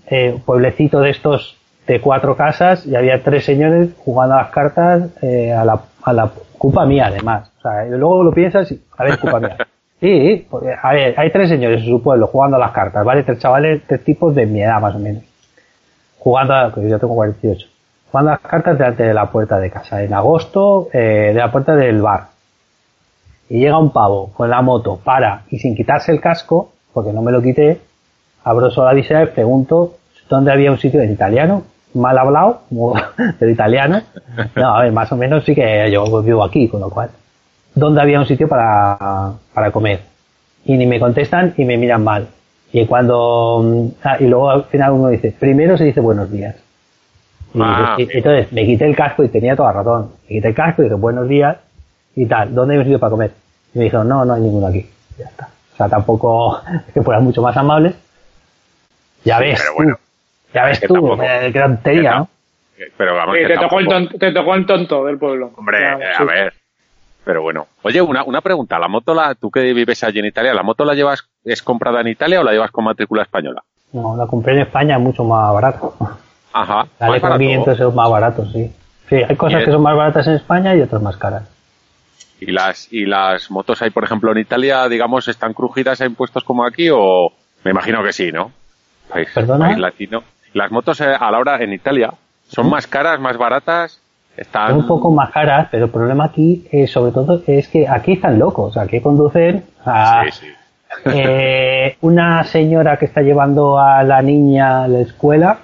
eh, pueblecito de estos de cuatro casas y había tres señores jugando a las cartas eh, a, la, a la culpa mía además. O sea, y luego lo piensas y, a ver, culpa mía. Sí, porque, a ver, hay tres señores en su pueblo jugando a las cartas, ¿vale? Tres chavales, tres tipos de mi edad más o menos. Jugando, a, que yo tengo 48. Jugando a las cartas delante de la puerta de casa. En agosto, eh, de la puerta del bar. Y llega un pavo con la moto, para, y sin quitarse el casco, porque no me lo quité, abro solo la visera y pregunto dónde había un sitio en italiano, mal hablado, pero italiano. No, a ver, más o menos sí que yo vivo aquí, con lo cual. ¿Dónde había un sitio para, para comer? Y ni me contestan y me miran mal. Y cuando, mm, ah, y luego al final uno dice, primero se dice buenos días. Y, Ah, entonces me quité el casco y tenía toda razón. Me quité el casco y dije, buenos días y tal. ¿Dónde hay un sitio para comer? Y me dijeron, no, no hay ninguno aquí. Ya está. O sea, tampoco es que fueran mucho más amables. Ya Sí, ves pero bueno. Ya ves que tú. tampoco- eh, qué tontería, que ¿no? Pero vamos, Sí, que te, tocó el tonto, te tocó el tonto del pueblo. Hombre, Claro, eh, a ver. Pero bueno. Oye, una, una pregunta. ¿La moto, la, tú que vives allí en Italia, ¿la moto la llevas, es comprada en Italia o la llevas con matrícula española? No, la compré en España mucho más barato. Ajá. Dale con barato. 500 euros más barato, sí. Sí, hay cosas que es- son más baratas en España y otras más caras. ¿Y las, ¿Y las motos ahí, por ejemplo, en Italia, digamos, están crujidas a impuestos como aquí o...? Me imagino que sí, ¿no? País, ¿Perdona? país latino. Las motos eh, a la hora en Italia son más caras, más baratas, están... Son un poco más caras, pero el problema aquí, eh, sobre todo, es que aquí están locos. Aquí conducen a Sí, sí. eh, una señora que está llevando a la niña a la escuela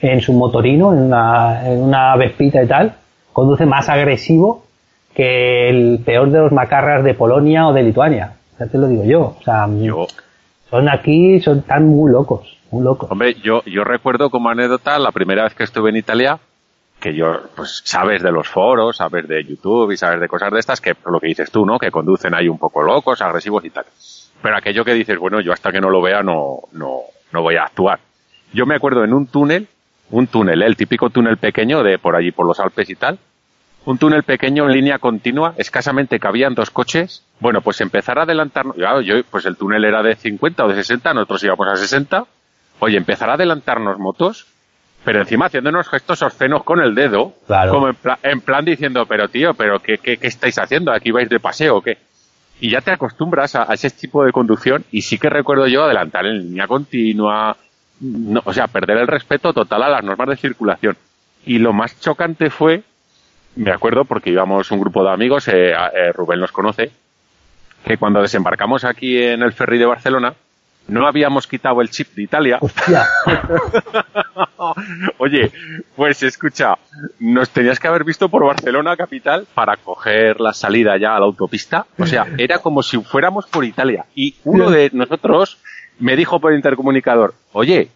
en su motorino, en una, en una vespita y tal, conduce más agresivo que el peor de los macarras de Polonia o de Lituania. Ya te lo digo yo. O sea, Yo, Son aquí, son tan muy locos, Hombre, yo, yo recuerdo como anécdota la primera vez que estuve en Italia, que yo, pues sabes de los foros, sabes de YouTube y sabes de cosas de estas, que lo que dices tú, ¿no? Que conducen ahí un poco locos, agresivos y tal. Pero aquello que dices, bueno, yo hasta que no lo vea no, no, no voy a actuar. Yo me acuerdo en un túnel, un túnel, ¿eh? el típico túnel pequeño de por allí, por los Alpes y tal, un túnel pequeño en línea continua, escasamente cabían dos coches. Bueno, pues empezar a adelantarnos, claro, yo, pues el túnel era de 50 o de 60, nosotros íbamos a 60. Oye, empezar a adelantarnos motos, pero encima haciéndonos gestos obscenos con el dedo, Claro. como en, pla- en plan diciendo, pero tío, pero qué, qué, qué estáis haciendo? ¿Aquí vais de paseo o qué? Y ya te acostumbras a, a ese tipo de conducción y sí que recuerdo yo adelantar en línea continua, no, o sea, perder el respeto total a las normas de circulación. Y lo más chocante fue, me acuerdo porque íbamos un grupo de amigos, eh, eh, Rubén los conoce, que cuando desembarcamos aquí en el ferry de Barcelona, no habíamos quitado el chip de Italia. Hostia, Oye, pues escucha, nos tenías que haber visto por Barcelona capital para coger la salida ya a la autopista. O sea, era como si fuéramos por Italia. Y uno de nosotros me dijo por intercomunicador, oye,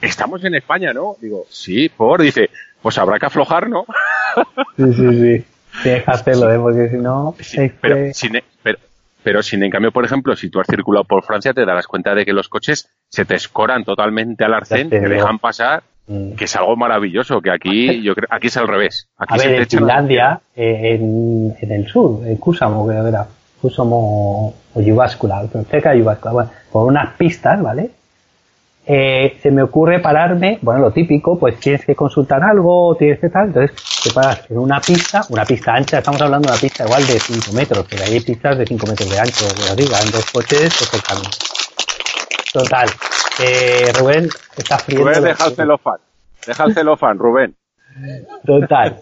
estamos en España, ¿no? Digo, sí, por, dice, pues habrá que aflojar, ¿no? sí, sí, sí. Tienes que hacerlo, ¿eh? Porque si no, es Pero sin, pero, pero sin en cambio, por ejemplo, si tú has circulado por Francia, te darás cuenta de que los coches se te escoran totalmente al arcén, te dejan pasar, Mm. que es algo maravilloso, que aquí, yo creo, aquí es al revés. Aquí A se ver, te en Finlandia, eh, en, en el sur, en Kusamo, creo que era, Kusamo o pero cerca de Jyväskylä, bueno, por unas pistas, ¿vale? Eh, se me ocurre pararme, bueno, lo típico, pues tienes que consultar algo, tienes que tal, entonces te paras en una pista, una pista ancha, estamos hablando de una pista igual de 5 metros, pero hay pistas de 5 metros de ancho, de arriba, en dos coches, pues el camino. Total, eh, Rubén, está friendo. Rubén, deja el celofán. Deja el celofán, Rubén. Total,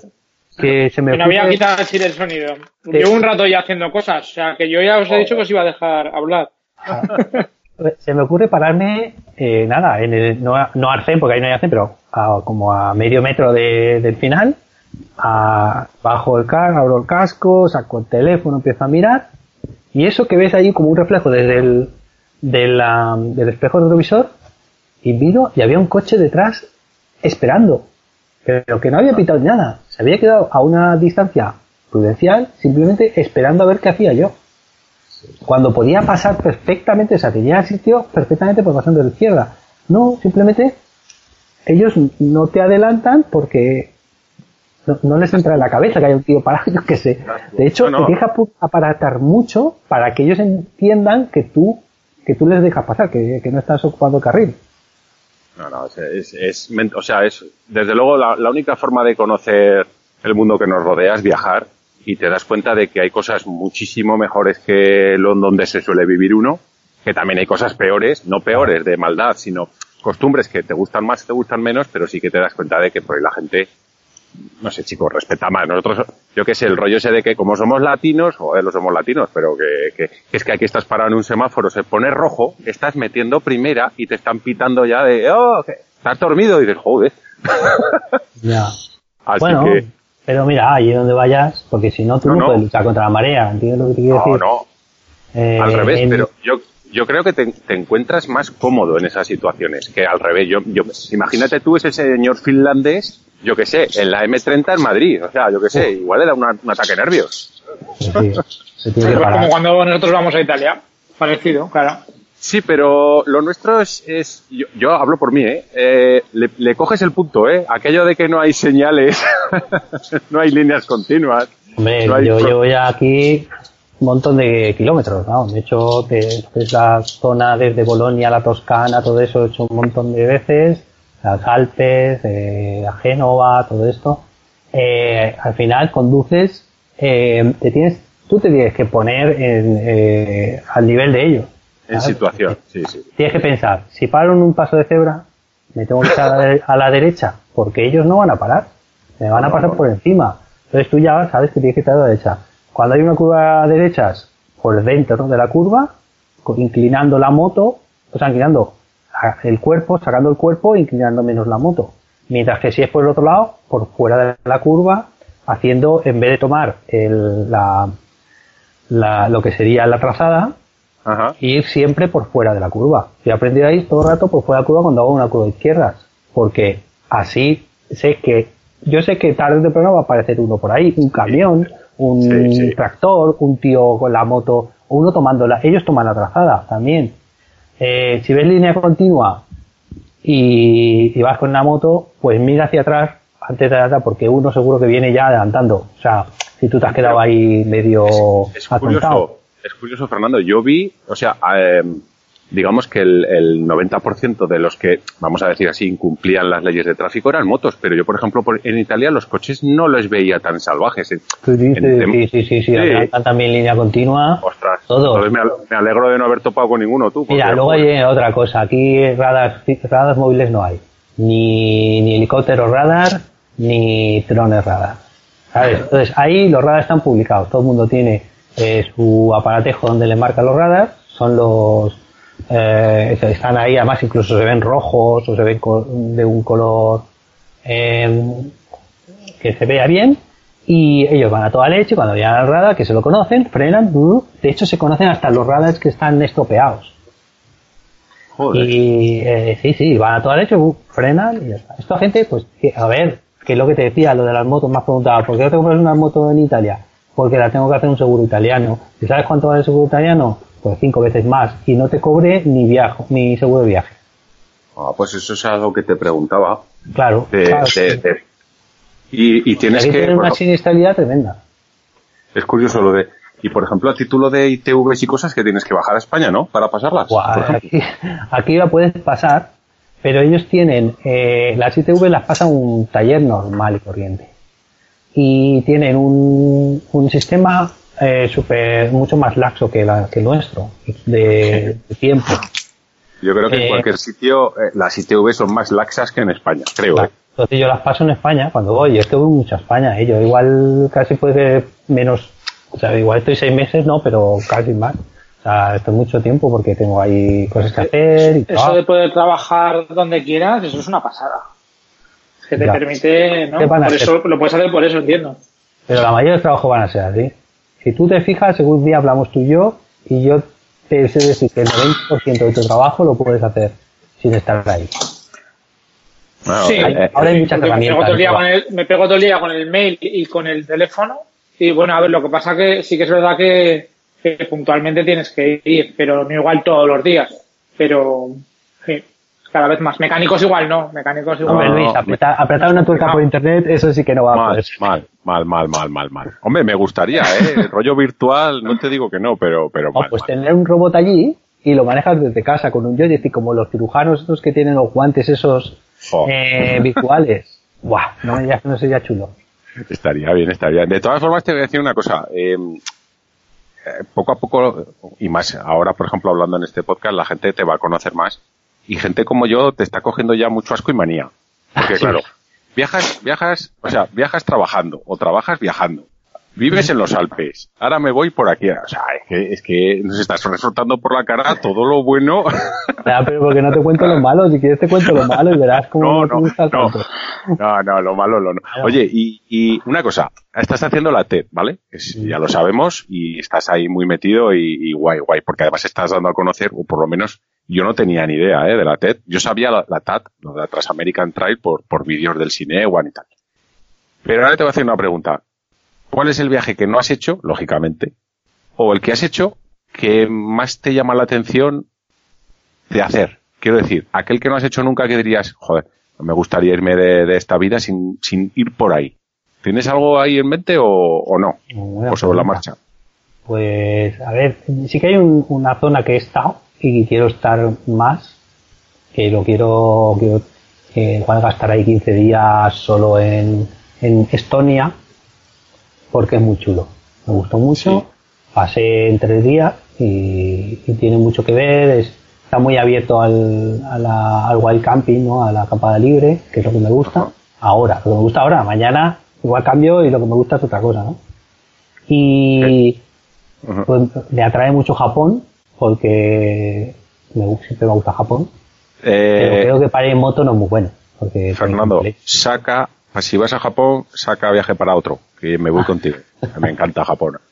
que se me Que no había quitado así el sonido. Sí. Llevo un rato ya haciendo cosas. O sea, que yo ya os he dicho que os iba a dejar hablar. Se me ocurre pararme, eh, nada, en el, no, no arcén, porque ahí no hay arcén, pero a- como a medio metro de- del final, bajo el carro, abro el casco, saco el teléfono, empiezo a mirar, y eso que ves ahí como un reflejo desde el de la- del espejo retrovisor, y miro y había un coche detrás esperando, pero que no había pitado nada, se había quedado a una distancia prudencial, simplemente esperando a ver qué hacía yo cuando podía pasar perfectamente, o sea, tenía sitio perfectamente por pasando de la izquierda. No, simplemente ellos no te adelantan porque no, no les entra en la cabeza que hay un tío parado, yo qué sé. De hecho, No, no. te deja aparatar mucho para que ellos entiendan que tú que tú les dejas pasar, que, que no estás ocupando el carril. No, no, es, es, es o sea, es, desde luego la, la única forma de conocer el mundo que nos rodea es viajar y te das cuenta de que hay cosas muchísimo mejores que lo donde se suele vivir uno, que también hay cosas peores, no peores de maldad, sino costumbres que te gustan más, te gustan menos, pero sí que te das cuenta de que por ahí la gente, no sé, chicos, respeta más. Nosotros, yo qué sé, el rollo ese de que como somos latinos, joder, lo somos latinos, pero que, que, que es que aquí estás parado en un semáforo, se pone rojo, estás metiendo primera y te están pitando ya de, oh, que estás dormido y dices, joder. Ya. Así bueno, que, pero mira, allí donde vayas, porque si no tú No, no, no. puedes luchar contra la marea, ¿entiendes lo que te quiero no, decir? no, Eh, al revés, en- pero yo, yo creo que te, te encuentras más cómodo en esas situaciones que al revés. Yo, yo, imagínate tú ese señor finlandés, yo que sé, en la M30 en Madrid, o sea, yo que sé, igual era una- un ataque nervios. Sí, se tiene que parar. como cuando nosotros vamos a Italia. Parecido, claro. Sí, pero lo nuestro es, es yo, yo hablo por mí, ¿eh? Eh, le, le coges el punto, ¿eh? Aquello de que no hay señales, no hay líneas continuas. Hombre, no yo llevo ya aquí un montón de kilómetros, ¿no? De hecho, es la zona desde Bolonia, la Toscana, todo eso he hecho un montón de veces, las Alpes, eh, a Génova, todo esto. Eh, al final conduces, eh, te tienes, tú te tienes que poner en, eh, al nivel de ellos. En situación, sí, sí. Tienes que pensar, si paro en un paso de cebra, me tengo que echar a la, de- a la derecha, porque ellos no van a parar, me van a pasar por encima. Entonces tú ya sabes que tienes que estar a la derecha. Cuando hay una curva a derechas, por dentro de la curva, inclinando la moto, o sea, inclinando el cuerpo, sacando el cuerpo, e inclinando menos la moto. Mientras que si es por el otro lado, por fuera de la curva, haciendo, en vez de tomar el, la, la- lo que sería la trazada, Ajá. y ir siempre por fuera de la curva. Yo he aprendido a ir todo el rato por fuera de la curva cuando hago una curva de izquierdas, porque así sé que, yo sé que tarde o temprano va a aparecer uno por ahí, un camión, un Sí, sí. tractor, un tío con la moto, o uno tomando la, ellos toman la trazada también. Eh, si ves línea continua y, y vas con una moto, pues mira hacia atrás antes de adelantar, porque uno seguro que viene ya adelantando. O sea, si tú te has quedado ahí medio Es curioso, es curioso, Fernando. Yo vi, o sea, eh, digamos que el, el 90% de los que, vamos a decir así, incumplían las leyes de tráfico eran motos, pero yo, por ejemplo, por- en Italia los coches no los veía tan salvajes. eh. Sí, sí, En- sí, sí, sí, sí, Sí. también línea continua. Ostras, Todos. me, al- me alegro de no haber topado con ninguno tú. Mira, luego hay otra cosa. Aquí radars, radars móviles no hay. Ni, ni helicópteros radar, ni drones radar. ¿Sabes? Entonces, ahí los radars están publicados. Todo el mundo tiene eh, su aparatejo donde le marca los radars. Son los... eh, están ahí, además incluso se ven rojos o se ven de un color eh, que se vea bien. Y ellos van a toda leche cuando llegan al radar, que se lo conocen, frenan. De hecho, se conocen hasta los radars que están estropeados. joder. Y eh, sí, sí, van a toda leche, uh, frenan y ya está. Esta gente, pues, a ver, que es lo que te decía, lo de las motos, me has preguntado, ¿por qué no te compras una moto en Italia? Porque la tengo que hacer un seguro italiano. ¿Y sabes cuánto vale el seguro italiano? Pues cinco veces más. Y no te cobre ni viaje, ni seguro de viaje. Ah, pues eso es algo que te preguntaba. Claro. De- claro. de- de- y, y tienes que... tienen una siniestralidad tremenda. es curioso lo de... Y por ejemplo, a título de ITVs y cosas que tienes que bajar a España, ¿no? Para pasarlas. Aquí, aquí la puedes pasar, pero ellos tienen, eh, las ITV las pasan un taller normal y corriente. Y tienen un, un sistema eh, super, mucho más laxo que, la, que el nuestro, de, de tiempo. Yo creo que en Eh, cualquier sitio eh, las ITV son más laxas que en España, creo. ¿eh? Entonces yo las paso en España cuando voy. Es que voy mucho a España. ¿eh? Yo igual casi puede menos, o sea, igual estoy seis meses, no, pero casi más. O sea, estoy mucho tiempo porque tengo ahí cosas que hacer y Eso de poder trabajar donde quieras, eso es una pasada. Que te Ya. permite, ¿no? ¿Qué van a Por hacer? eso, lo puedes hacer por eso, entiendo. Pero la mayoría de los trabajos van a ser así. Si tú te fijas, según día hablamos tú y yo, y yo te sé decir que el 90% de tu trabajo lo puedes hacer sin estar ahí. Bueno, Sí, eh, ahora hay muchas Porque me pego, herramientas. todo el día ¿no? con el, me pego todo el día con el mail y con el teléfono. Y bueno, a ver, lo que pasa que sí que es verdad que, que puntualmente tienes que ir, pero no igual todos los días. Pero sí, cada vez más. Mecánicos igual no, mecánicos igual. Hombre, No, Luis, apretar, apretar una tuerca no. por internet, eso sí que no va a mal, poder. ser. mal, mal, mal, mal, mal, mal. Hombre, me gustaría, ¿eh? El rollo virtual, no te digo que no, pero, pero No, mal, pues mal. tener un robot allí y lo manejas desde casa con un joystick, como los cirujanos estos que tienen los guantes esos Jo, eh, virtuales. Buah, no que no sería chulo. Estaría bien, estaría bien. De todas formas, te voy a decir una cosa. eh, eh, poco a poco, y más ahora, por ejemplo, hablando en este podcast, la gente te va a conocer más. Y gente como yo te está cogiendo ya mucho asco y manía. Porque, Sí. claro, viajas, viajas, o sea, viajas trabajando o trabajas viajando. Vives en los Alpes. Ahora me voy por aquí. O sea, es que, es que nos estás refrotando por la cara todo lo bueno. Ya, pero porque no te cuento lo malo, si quieres te cuento lo malo y verás cómo No, no, te no, no. No, no, lo malo, lo no. Oye, y, y una cosa, estás haciendo la TED, ¿vale? Es- ya lo sabemos y estás ahí muy metido y, y guay, guay, porque además estás dando a conocer, o por lo menos yo no tenía ni idea ¿eh? de la TED. Yo sabía la, la TAT, la Transamerican Trail, por, por vídeos del cine One y tal. Pero ahora te voy a hacer una pregunta. ¿Cuál es el viaje que no has hecho, lógicamente, o el que has hecho que más te llama la atención de hacer? Quiero decir, aquel que no has hecho nunca que dirías, joder, me gustaría irme de, de esta vida sin, sin ir por ahí. ¿Tienes algo ahí en mente o, o no? Buena o sobre la marcha. Pues, a ver, sí que hay un- una zona que he estado y quiero estar más, que lo quiero, quiero que igual gastar ahí 15 días solo en, en Estonia, porque es muy chulo. Me gustó mucho, Sí. pasé en tres días y, y tiene mucho que ver, es- está muy abierto al, a la- al wild camping, ¿no? a la acampada libre, que es lo que me gusta. Ahora, lo que me gusta ahora, mañana igual cambio y lo que me gusta es otra cosa, ¿no? Y pues, me atrae mucho Japón, porque me, gu- siempre me gusta Japón, pero Eh, creo que para ir en moto no es muy bueno. Porque Fernando, saca, si vas a Japón, saca viaje para otro, que me voy contigo. Me encanta Japón.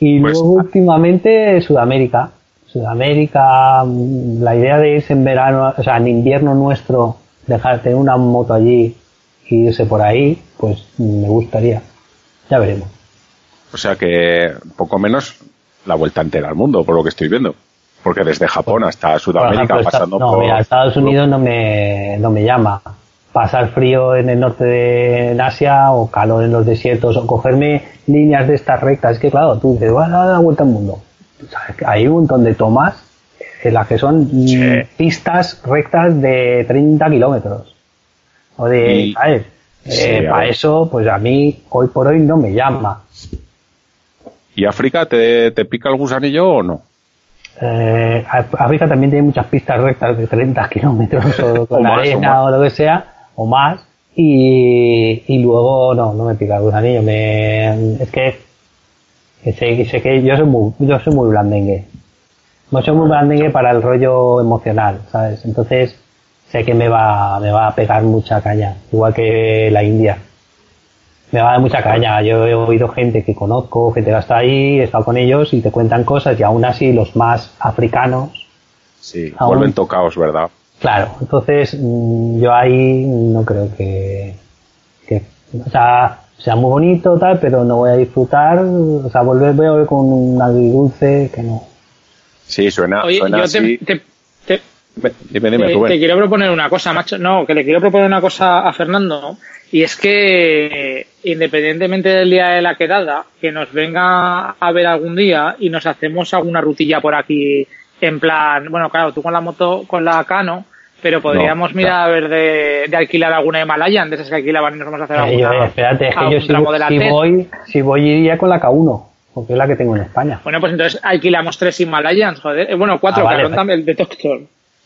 Y pues- luego últimamente Sudamérica. Sudamérica, mm, la idea de irse en verano, o sea, en invierno nuestro, dejar tener una moto allí y irse por ahí, pues me gustaría. Ya veremos. O sea que poco menos la vuelta entera al mundo, por lo que estoy viendo. Porque desde Japón hasta Por Sudamérica, ejemplo, esta- pasando no, por... mira, Estados Unidos no me, no me llama. Pasar frío en el norte de en Asia o calor en los desiertos o cogerme líneas de estas rectas. Es que claro, tú dices, vas a dar la vuelta al mundo. Hay un montón de tomas en las que son Sí. pistas rectas de 30 kilómetros. O de, Y- ¿sabes? Sí, Eh, a para eso, pues a mí hoy por hoy no me llama. ¿Y África te, te pica el gusanillo o no? Eh, África también tiene muchas pistas rectas de 30 kilómetros o con O más, arena o, lo que sea, o más. Y, y luego no, no me pica el gusanillo. Me, es que sé, sé que yo soy muy, yo soy muy blandengue. No soy muy blandengue para el rollo emocional, ¿sabes? Entonces sé que me va, me va a pegar mucha caña, igual que la India. Me va a dar mucha caña. Yo he oído gente que conozco, gente que está ahí, he estado con ellos y te cuentan cosas y aún así los más africanos, Sí, Aún- vuelven tocaos, ¿verdad? claro. Entonces mm, yo ahí no creo que, que o sea, sea muy bonito tal, pero no voy a disfrutar, o sea, volver, voy a volver con un agridulce que no. Sí, suena, Oye, suena yo así. te, te- Dime, Eh, te quiero proponer una cosa, macho. No, que le quiero proponer una cosa a Fernando. Y es que, independientemente del día de la quedada, que nos venga a ver algún día y nos hacemos alguna rutilla por aquí. En plan, bueno, claro, tú con la moto, con la Cano, pero podríamos No, mirar a ver de, de alquilar alguna Himalayan, de esas que alquilaban y nos vamos a hacer Eh, yo, alguna. eh, espérate, es que yo si, si voy, si voy iría con la K1, porque es la que tengo en España. Bueno, pues entonces alquilamos tres Himalayas, joder. Eh, bueno, cuatro, Ah, vale, cabrón, vale. también, el de Doctor.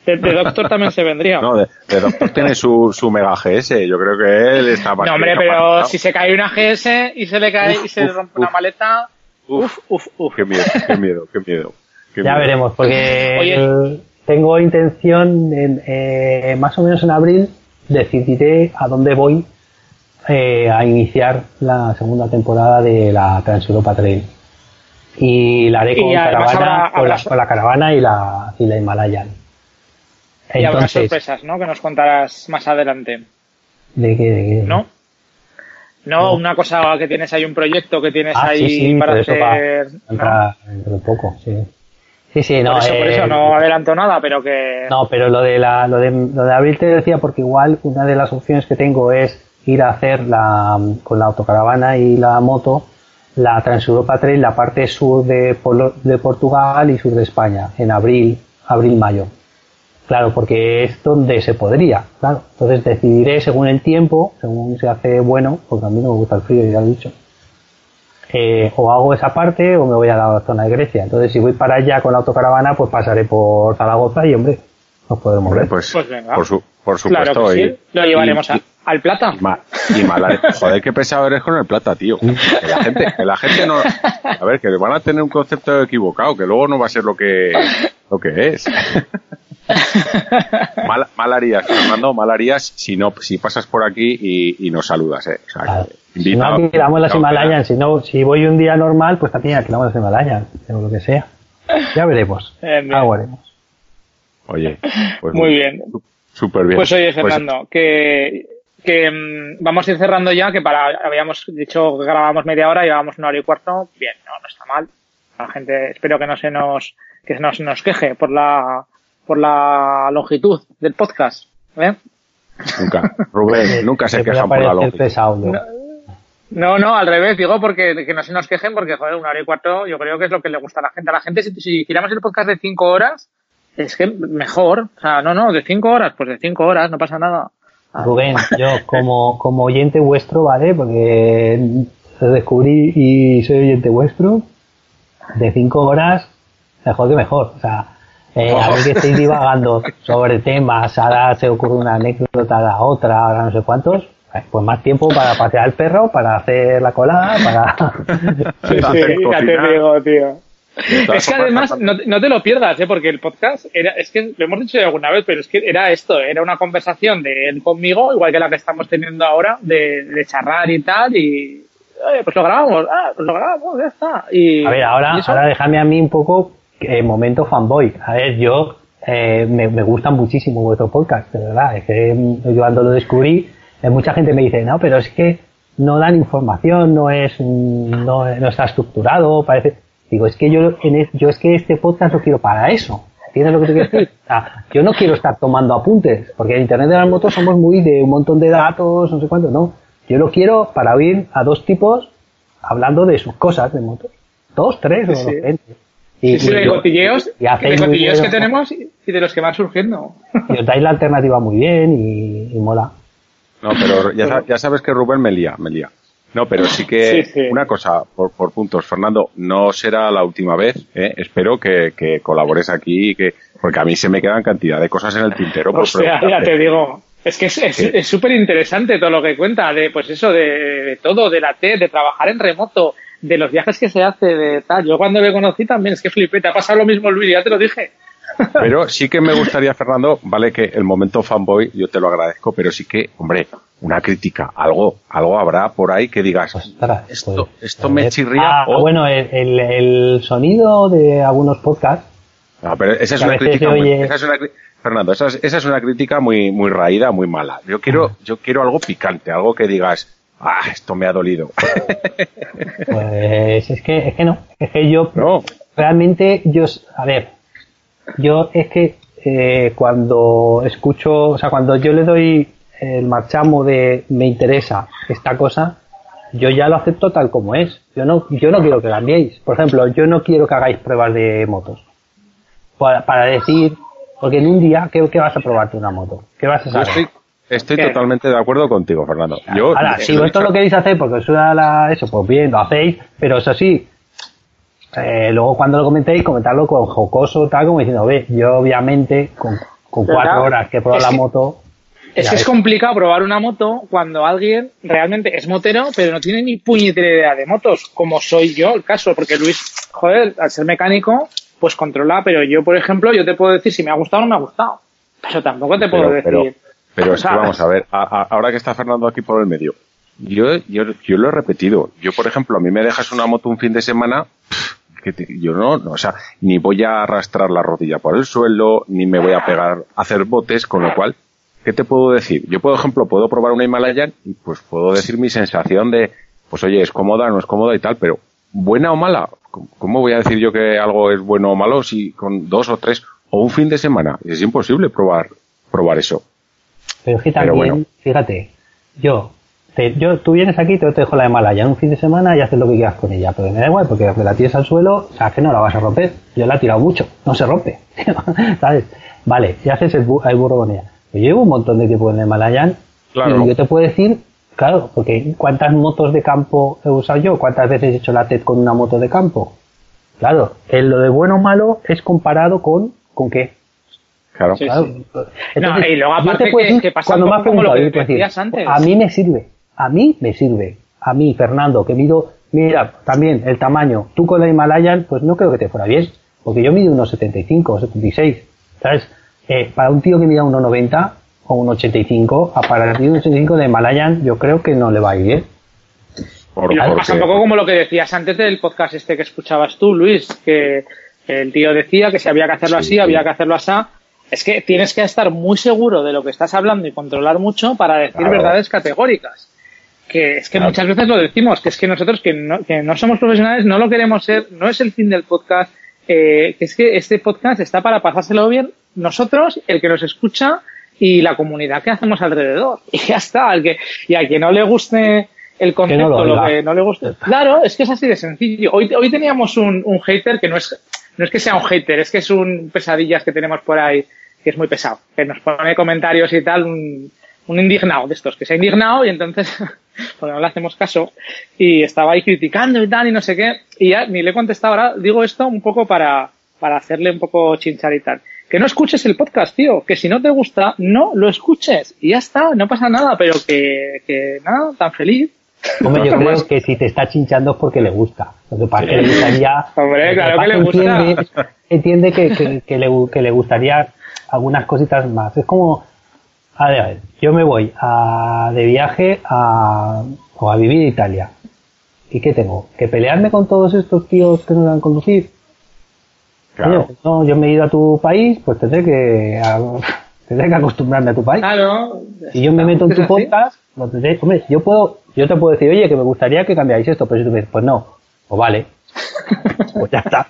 De, de Doctor también se vendría. No, de, de Doctor tiene su, su Mega GS. Yo creo que él está más No, hombre, pero si se cae una GS y se le cae y se uf, rompe una uf. maleta, Uf, uf, uf, uf. Qué miedo, qué miedo, qué miedo. qué Ya miedo. veremos, porque Oye. tengo intención, en, eh, más o menos en abril, decidiré a dónde voy eh, a iniciar la segunda temporada de la Transeuropa Trail. Y la haré con, caravana, habrá- con, la, con la caravana y la, y la Himalayan. Y habrá Entonces, sorpresas, ¿no? Que nos contarás más adelante, ¿de qué? ¿De qué? ¿no? No, una cosa que tienes ahí, un proyecto que tienes Ah, ahí sí, sí, para hacer. a entrar dentro de poco, sí. Sí, sí, no, por, eso, por eh, eso no adelanto nada, pero que. No, pero lo de la, lo de, lo de abril te decía porque igual una de las opciones que tengo es ir a hacer la, con la autocaravana y la moto la Transeuropa Trail, la parte sur de, Polo- de Portugal y sur de España, en abril, abril-mayo. Claro, porque es donde se podría, claro. Entonces decidiré según el tiempo, según se hace bueno, porque a mí no me gusta el frío, ya lo he dicho. Eh, o hago esa parte o me voy a la zona de Grecia. Entonces, si voy para allá con la autocaravana, pues pasaré por Zaragoza y, hombre, nos podremos Hombre, ver. pues, Pues venga. por, su, por supuesto. claro que y-. Lo llevaremos y- a- al plata. y ma- y mala- joder, qué pesado eres con el plata, tío. Que la gente, que la gente no, a ver, que van a tener un concepto equivocado, que luego no va a ser lo que, lo que es. Mal, mal harías, Fernando, mal harías si no, si pasas por aquí y, y nos saludas, eh. O sea, Claro. Si no alquilamos las Himalayan, si no, si voy un día normal, pues también alquilamos las Himalayan, o lo que sea. Ya veremos. Algo haremos. Oye, pues Muy bien. Súper bien. Pues oye, Pues- Fernando, que, que mm, vamos a ir cerrando ya, que para, habíamos dicho que grabamos media hora y llevamos una hora y cuarto. Bien, no, no está mal. La gente, espero que no se nos, que no se nos queje por la, por la longitud del podcast. ¿eh? nunca, Rubén, nunca se quejan por la longitud. pesado, ¿no? No, no, al revés, digo porque que no se nos quejen porque, joder, una hora y cuarto yo creo que es lo que le gusta a la gente. A la gente, si, si hiciéramos el podcast de cinco horas, es que mejor. O sea, no, no, de cinco horas, pues de cinco horas, no pasa nada. Rubén, yo como, como oyente vuestro, ¿vale? Porque descubrí y soy oyente vuestro, de cinco horas, mejor que mejor. O sea, eh, a ver que estáis divagando sobre temas, ahora se ocurre una anécdota, la otra, ahora no sé cuántos, eh, pues más tiempo para pasear al perro, para hacer la colada, para... Sí, sí, ya te digo, tío. Es que además, no, no te lo pierdas, ¿eh? porque el podcast era, es que lo hemos dicho ya alguna vez, pero es que era esto, era una conversación de él conmigo, igual que la que estamos teniendo ahora, de, de charrar y tal, y oye, pues lo grabamos, ah, pues lo grabamos, ya está. Y, A ver, ahora, ahora déjame a mí un poco eh, momento fanboy. A ver, yo eh, me, me gusta muchísimo vuestro podcast, de verdad. Es que mm, yo cuando lo descubrí, eh, mucha gente me dice, no, pero es que no dan información, no es, mm, no, no está estructurado, parece. Digo, es que yo, en es- yo es que este podcast lo quiero para eso. ¿Entiendes lo que te quiero decir? O sea, yo no quiero estar tomando apuntes, porque en Internet de las motos somos muy de un montón de datos, no sé cuánto, no. Yo lo quiero para oír a dos tipos hablando de sus cosas de motos. Dos, tres o Sí. Sí, de yo- cotilleos, y de cotilleos que tenemos y y de los que van surgiendo. y os dais la alternativa muy bien y, y mola. No, pero ya, ya sabes que Rubén me lía, me lía. No, pero sí que Sí, sí. una cosa por, por puntos, Fernando, no será la última vez. ¿eh? Espero que, que colabores aquí, y que porque a mí se me quedan cantidad de cosas en el tintero. por O sea, ya te digo. Es que es es- Sí. es súper interesante todo lo que cuenta, de pues eso, de, de todo, de la T, de trabajar en remoto, de los viajes que se hace, de tal. Yo cuando le conocí también, es que flipé, te ha pasado lo mismo Luis, ya te lo dije. Pero sí que me gustaría, Fernando, vale que el momento fanboy, yo te lo agradezco, pero sí que, hombre, una crítica, algo, algo habrá por ahí que digas, Ostras, esto, pues, esto a me ver. chirría. Ah, o- bueno, el, el, el sonido de algunos podcasts No, pero esa es una crítica se muy, oye- esa es una cri- Fernando, esa es, esa es una crítica muy, muy raída, muy mala. Yo quiero, yo quiero algo picante, algo que digas, ah, esto me ha dolido. Pues es que, es que no, es que yo no, realmente, yo, a ver, yo es que eh, cuando escucho, o sea, cuando yo le doy el marchamo de me interesa esta cosa, yo ya lo acepto tal como es. Yo no, yo no quiero que cambiéis. Por ejemplo, yo no quiero que hagáis pruebas de motos. Para, para decir, porque en un día, ¿qué, qué vas a probarte una moto? ¿Qué vas a yo saber? estoy, estoy ¿Qué? totalmente de acuerdo contigo, Fernando. Yo, Ahora, si vosotros dicho- lo queréis hacer porque os la, eso, pues bien, lo hacéis, pero eso sí, eh, luego cuando lo comentéis, comentarlo con jocoso, tal, como diciendo, ve, yo obviamente, con, cuatro horas que he probado la moto, Es que es complicado probar una moto cuando alguien realmente es motero, pero no tiene ni puñetera idea de motos, como soy yo el caso, porque Luis, joder, al ser mecánico, pues controla, pero yo, por ejemplo, yo te puedo decir si me ha gustado o no me ha gustado, pero tampoco te puedo pero, decir. pero, pero es que vamos a ver, a- a- ahora que está Fernando aquí por el medio, yo, yo, yo lo he repetido. Yo, por ejemplo, a mí me dejas una moto un fin de semana, que te- yo no, no, o sea, ni voy a arrastrar la rodilla por el suelo, ni me voy a pegar, a hacer botes, con lo cual, ¿qué te puedo decir? Yo, por ejemplo, puedo probar una Himalayan y pues puedo decir mi sensación de, pues oye, es cómoda, no es cómoda y tal, pero buena o mala, ¿cómo- ¿cómo voy a decir yo que algo es bueno o malo si con dos o tres o un fin de semana? Es imposible probar, probar eso. Pero es que también, bueno. fíjate, yo, te, yo, tú vienes aquí, te, te dejo la Himalaya en un fin de semana y haces lo que quieras con ella, pero me da igual, porque aunque la tires al suelo, sabes que no la vas a romper. Yo la he tirado mucho, no se rompe, ¿sabes? Vale, y haces el, bu- el burro con ella. Yo llevo un montón de tiempo en el Himalayan Claro. y yo te puedo decir, claro, porque ¿cuántas motos de campo he usado yo? ¿Cuántas veces he hecho la TED con una moto de campo? Claro, el lo de bueno o malo es comparado con, ¿con qué? Claro. Sí, Claro. sí. Entonces, y luego aparte que- decir, que pasa cuando poco como lo preguntado, que decías antes. a mí me sirve, a mí me sirve, a mí, Fernando, que mido, mira, también el tamaño, tú con la Himalayan, pues no creo que te fuera bien, porque yo mido unos 75, 76, ¿sabes? Eh, para un tío que mida 1,90 o 1,85, a para el tío de 1,85 de Himalayan, yo creo que no le va a ir bien. Por- Y luego pasa un poco como lo que decías antes del podcast este que escuchabas tú, Luis, que el tío decía que si había que hacerlo Sí, así, sí. había que hacerlo así. Es que tienes que estar muy seguro de lo que estás hablando y controlar mucho para decir Claro. verdades categóricas. Que es que Claro. muchas veces lo decimos, que es que nosotros que no, que no somos profesionales, no lo queremos ser, no es el fin del podcast, eh, que es que este podcast está para pasárselo bien nosotros, el que nos escucha y la comunidad que hacemos alrededor. Y ya está, al que, y a quien no le guste el concepto, lo que no le guste. Claro, es que es así de sencillo. Hoy, hoy teníamos un, un hater que no es, no es que sea un hater, es que es un pesadillas que tenemos por ahí, que es muy pesado, que nos pone comentarios y tal, un, un indignado de estos, que se ha indignado y entonces, porque no le hacemos caso, y estaba ahí criticando y tal, y no sé qué, y ya ni le he contestado ahora, digo esto un poco para, para hacerle un poco chinchar y tal. Que no escuches el podcast, tío, que si no te gusta, no lo escuches, y ya está, no pasa nada, pero que, que nada, tan feliz. Hombre, yo creo que si te está chinchando es porque le gusta. Lo que pasa es que le gustaría. Hombre, que claro que le gusta. Entiende, entiende que, que le, que le gustaría algunas cositas más. Es como. A ver, a ver, yo me voy a, de viaje a, o a vivir a Italia. ¿Y qué tengo? ¿Que pelearme con todos estos tíos que no dan conducir? Claro. Oye, no, yo me he ido a tu país, pues tendré que, a- tendré que acostumbrarme a tu país. Claro. Si yo me meto en tu podcast, lo tendré- hombre, yo puedo, yo te puedo decir, oye, que me gustaría que cambiáis esto, pero si tú me dices, pues no, pues vale. Pues ya está.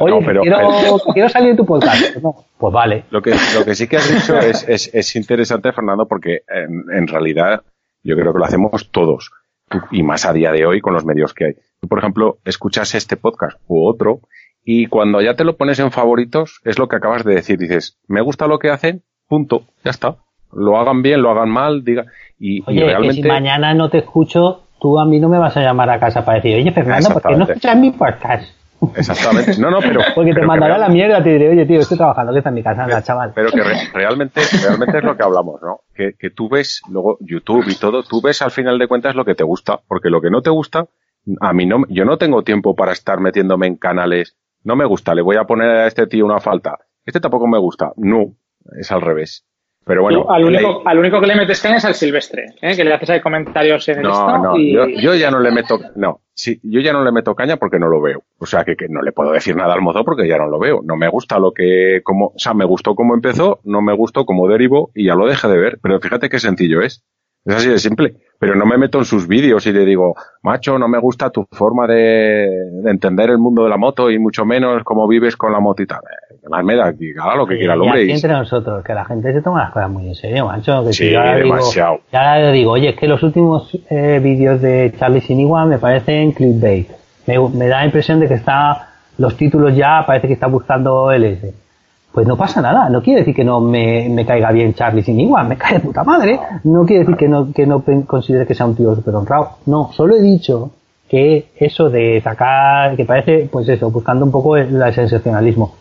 Oye, No, que pero- quiero, que quiero salir en tu podcast. Pues no, pues vale. Lo que, lo que sí que has dicho es, es, es interesante, Fernando, porque en, en realidad yo creo que lo hacemos todos. Tú- y más a día de hoy con los medios que hay. Tú, por ejemplo, escuchas este podcast u otro y cuando ya te lo pones en favoritos es lo que acabas de decir. Dices, me gusta lo que hacen, punto, ya está. Lo hagan bien, lo hagan mal, diga. Y, y Oye, que realmente... si mañana no te escucho, tú a mí no me vas a llamar a casa para decir, oye, Fernando, ¿por qué no escuchas mi podcast? Exactamente. No, no, pero... Porque te pero mandará la mierda, te diré, oye, tío, estoy trabajando, que está en mi casa, anda, chaval. Pero que re- realmente, realmente es lo que hablamos, ¿no? Que, que tú ves, luego YouTube y todo, tú ves al final de cuentas lo que te gusta, porque lo que no te gusta, a mí no, yo no tengo tiempo para estar metiéndome en canales, no me gusta, le voy a poner a este tío una falta, este tampoco me gusta, no, es al revés. Pero bueno, Tú al, único, al único que le metes caña es al silvestre, ¿eh? que le haces ahí comentarios en el no, no, y... yo, yo ya no le meto, no, sí, yo ya no le meto caña porque no lo veo. O sea, que, que no le puedo decir nada al mozo porque ya no lo veo. No me gusta lo que, como, o sea, me gustó cómo empezó, no me gustó cómo derivó y ya lo dejé de ver. Pero fíjate qué sencillo es. Es así de simple. Pero no me meto en sus vídeos y le digo, macho, no me gusta tu forma de, de entender el mundo de la moto y mucho menos cómo vives con la moto y tal. Eh, ¿Qué más me da? Que haga lo que quiera el Y hombre. aquí y- entre nosotros, que la gente se toma las cosas muy en serio, macho. Que si Sí, yo ahora digo- demasiado. y ahora le digo, oye, es que los últimos eh, vídeos de Charlie Sinigua me parecen clickbait. Me, me da la impresión de que está, los títulos ya parece que está buscando LS. Pues no pasa nada, no quiere decir que no me, me caiga bien Charlie Sinigua, me cae de puta madre. No quiere decir que no, que no considere que sea un tío súper honrado. No, solo he dicho que eso de sacar, que parece, pues eso, buscando un poco el, el sensacionalismo.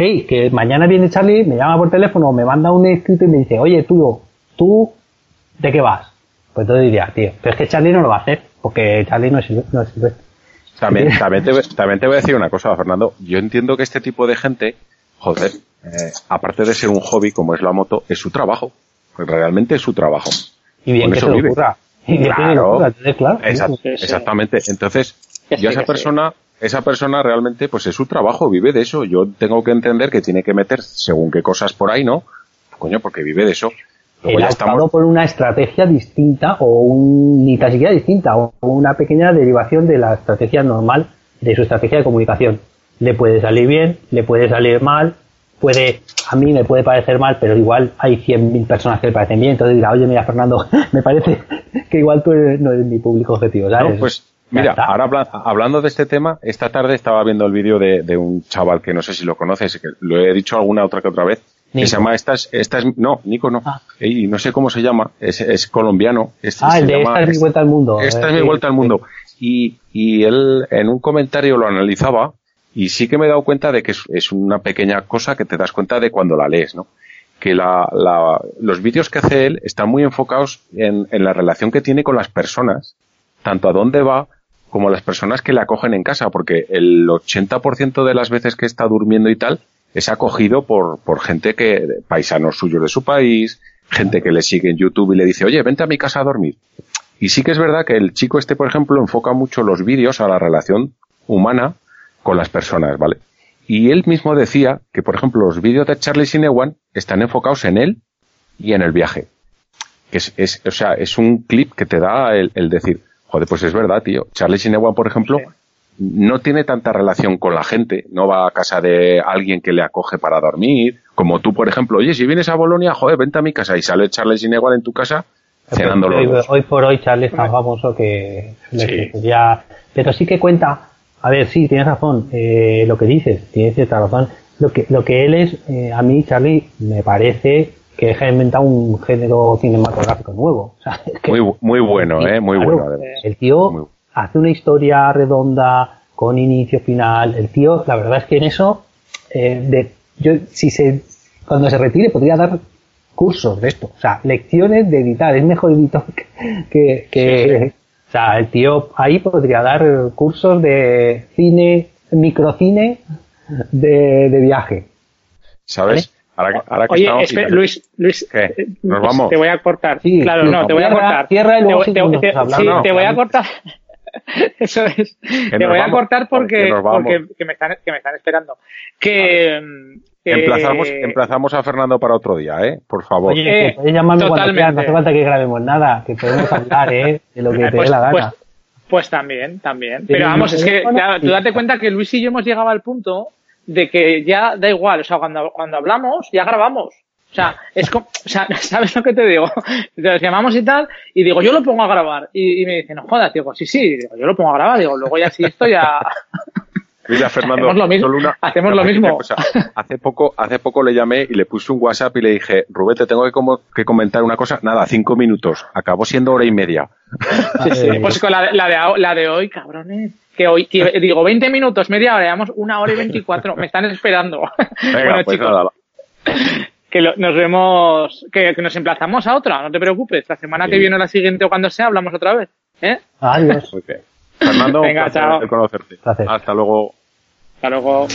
Hey, que mañana viene Charlie, me llama por teléfono, me manda un escrito y me dice, oye, tú, tú, ¿de qué vas? Pues entonces diría, tío, pero es que Charlie no lo va a hacer, porque Charlie no es, no es silvestre. También, también, te, voy- también te voy a decir una cosa, Fernando. Yo entiendo que este tipo de gente, joder, eh, aparte de ser un hobby como es la moto, es su trabajo. Pues realmente es su trabajo. Y bien Con que eso se lo vive. ocurra. Y bien que se Claro. ocurra, claro. Exact-. Exactamente. Entonces, yo a esa persona, esa persona realmente, pues es su trabajo, vive de eso. Yo tengo que entender que tiene que meter según qué cosas por ahí, ¿no? Coño, porque vive de eso. Luego Él ya estamos. por una estrategia distinta o un, ni tan siquiera distinta o una pequeña derivación de la estrategia normal de su estrategia de comunicación. Le puede salir bien, le puede salir mal, puede, a mí me puede parecer mal, pero igual hay 100.000 personas que le parecen bien, entonces dirá, oye, mira, Fernando, me parece que igual tú eres- no eres mi público objetivo, ¿sabes? No, pues mira, está. ahora habla- hablando de este tema, esta tarde estaba viendo el vídeo de, de un chaval que no sé si lo conoces, que lo he dicho alguna otra que otra vez, que se llama esta es, esta es, no, Nico no, Ah. y no sé cómo se llama, es, es colombiano. es- Ah, el de llama- esta es mi vuelta al mundo. Esta Eh, es mi sí, vuelta al mundo. Y, y él en un comentario lo analizaba y sí que me he dado cuenta de que es, es una pequeña cosa que te das cuenta de cuando la lees, ¿no? Que la, la- los vídeos que hace él están muy enfocados en, en la relación que tiene con las personas, tanto a dónde va como las personas que le acogen en casa, porque el 80% de las veces que está durmiendo y tal es acogido por, por gente que, paisanos suyos de su país, gente que le sigue en YouTube y le dice, oye, vente a mi casa a dormir. Y sí que es verdad que el chico este, por ejemplo, enfoca mucho los vídeos a la relación humana con las personas, ¿vale? Y él mismo decía que, por ejemplo, los vídeos de Charlie Sinewan están enfocados en él y en el viaje. Es, es- o sea, es un clip que te da el, el decir, joder, pues es verdad, tío. Charlie Sinewan, por ejemplo, no tiene tanta relación con la gente, no va a casa de alguien que le acoge para dormir, como tú, por ejemplo, oye, si vienes a Bolonia, joder, vente a mi casa y sale Charlie Sinewan en tu casa cenando los hoy, por hoy Charlie es tan famoso que le- Sí. que ya pero sí que cuenta a ver sí tienes razón eh, lo que dices tienes cierta razón. Lo que lo que él es eh, a mí Charlie me parece que ha inventado un género cinematográfico nuevo O sea, es que- Muy, muy bueno, eh, muy Claro, bueno. además. el tío Muy- hace una historia redonda con inicio final el tío la verdad es que en eso eh, de yo si se cuando se retire podría dar cursos de esto, o sea, lecciones de editar, es mejor editor que, que, que- o sea, el tío ahí podría dar cursos de cine, microcine de, de viaje. ¿Sabes? Ahora, ahora que Oye, estamos... espera, Luis, Luis, ¿Qué? eh, ¿Nos vamos? te voy a cortar. Sí, claro, no, te voy a cortar. cierra y luego te, te- seguimos te- hablando. sí, No, te voy a cortar. Eso es. Te voy a cortar porque, porque que me, están, que me están esperando. Que, que- Emplazamos, emplazamos a Fernando para otro día, ¿eh? Por favor. Oye, Eh, llamarme cuando quieras, no hace falta que grabemos nada, que podemos hablar, ¿eh? De lo que Eh, te pues, dé la gana. pues- pues también, también. Pero vamos, es que claro, tú date cuenta que Luis y yo hemos llegado al punto de que ya da igual, o sea, cuando, cuando hablamos, ya grabamos. O sea, es como, o sea, ¿sabes lo que te digo? Entonces llamamos y tal, y digo, yo lo pongo a grabar. Y, me dice, no jodas, digo, sí, sí, digo, yo lo pongo a grabar, digo, luego ya si esto ya. Mira, Fernando, Hacemos lo mismo. una- Hacemos lo mismo. cosa. Hace poco, hace poco le llamé y le puse un WhatsApp y le dije, Rubén, te tengo que, como- que comentar una cosa. Nada, cinco minutos. Acabó siendo hora y media. Sí, sí, Eh, pues con la, de- la, de, a- la de hoy, cabrones. Que hoy, que digo, 20 minutos, media hora, llevamos una hora y 24. Me están esperando. Venga, bueno, pues chicos, nada. que lo- nos vemos, que, que nos emplazamos a otra, no te preocupes. La semana que viene o la siguiente o cuando sea, hablamos otra vez. ¿Eh? Adiós. Fernando, Venga, un placer chao. de conocerte. Placer. Hasta luego. Hasta luego.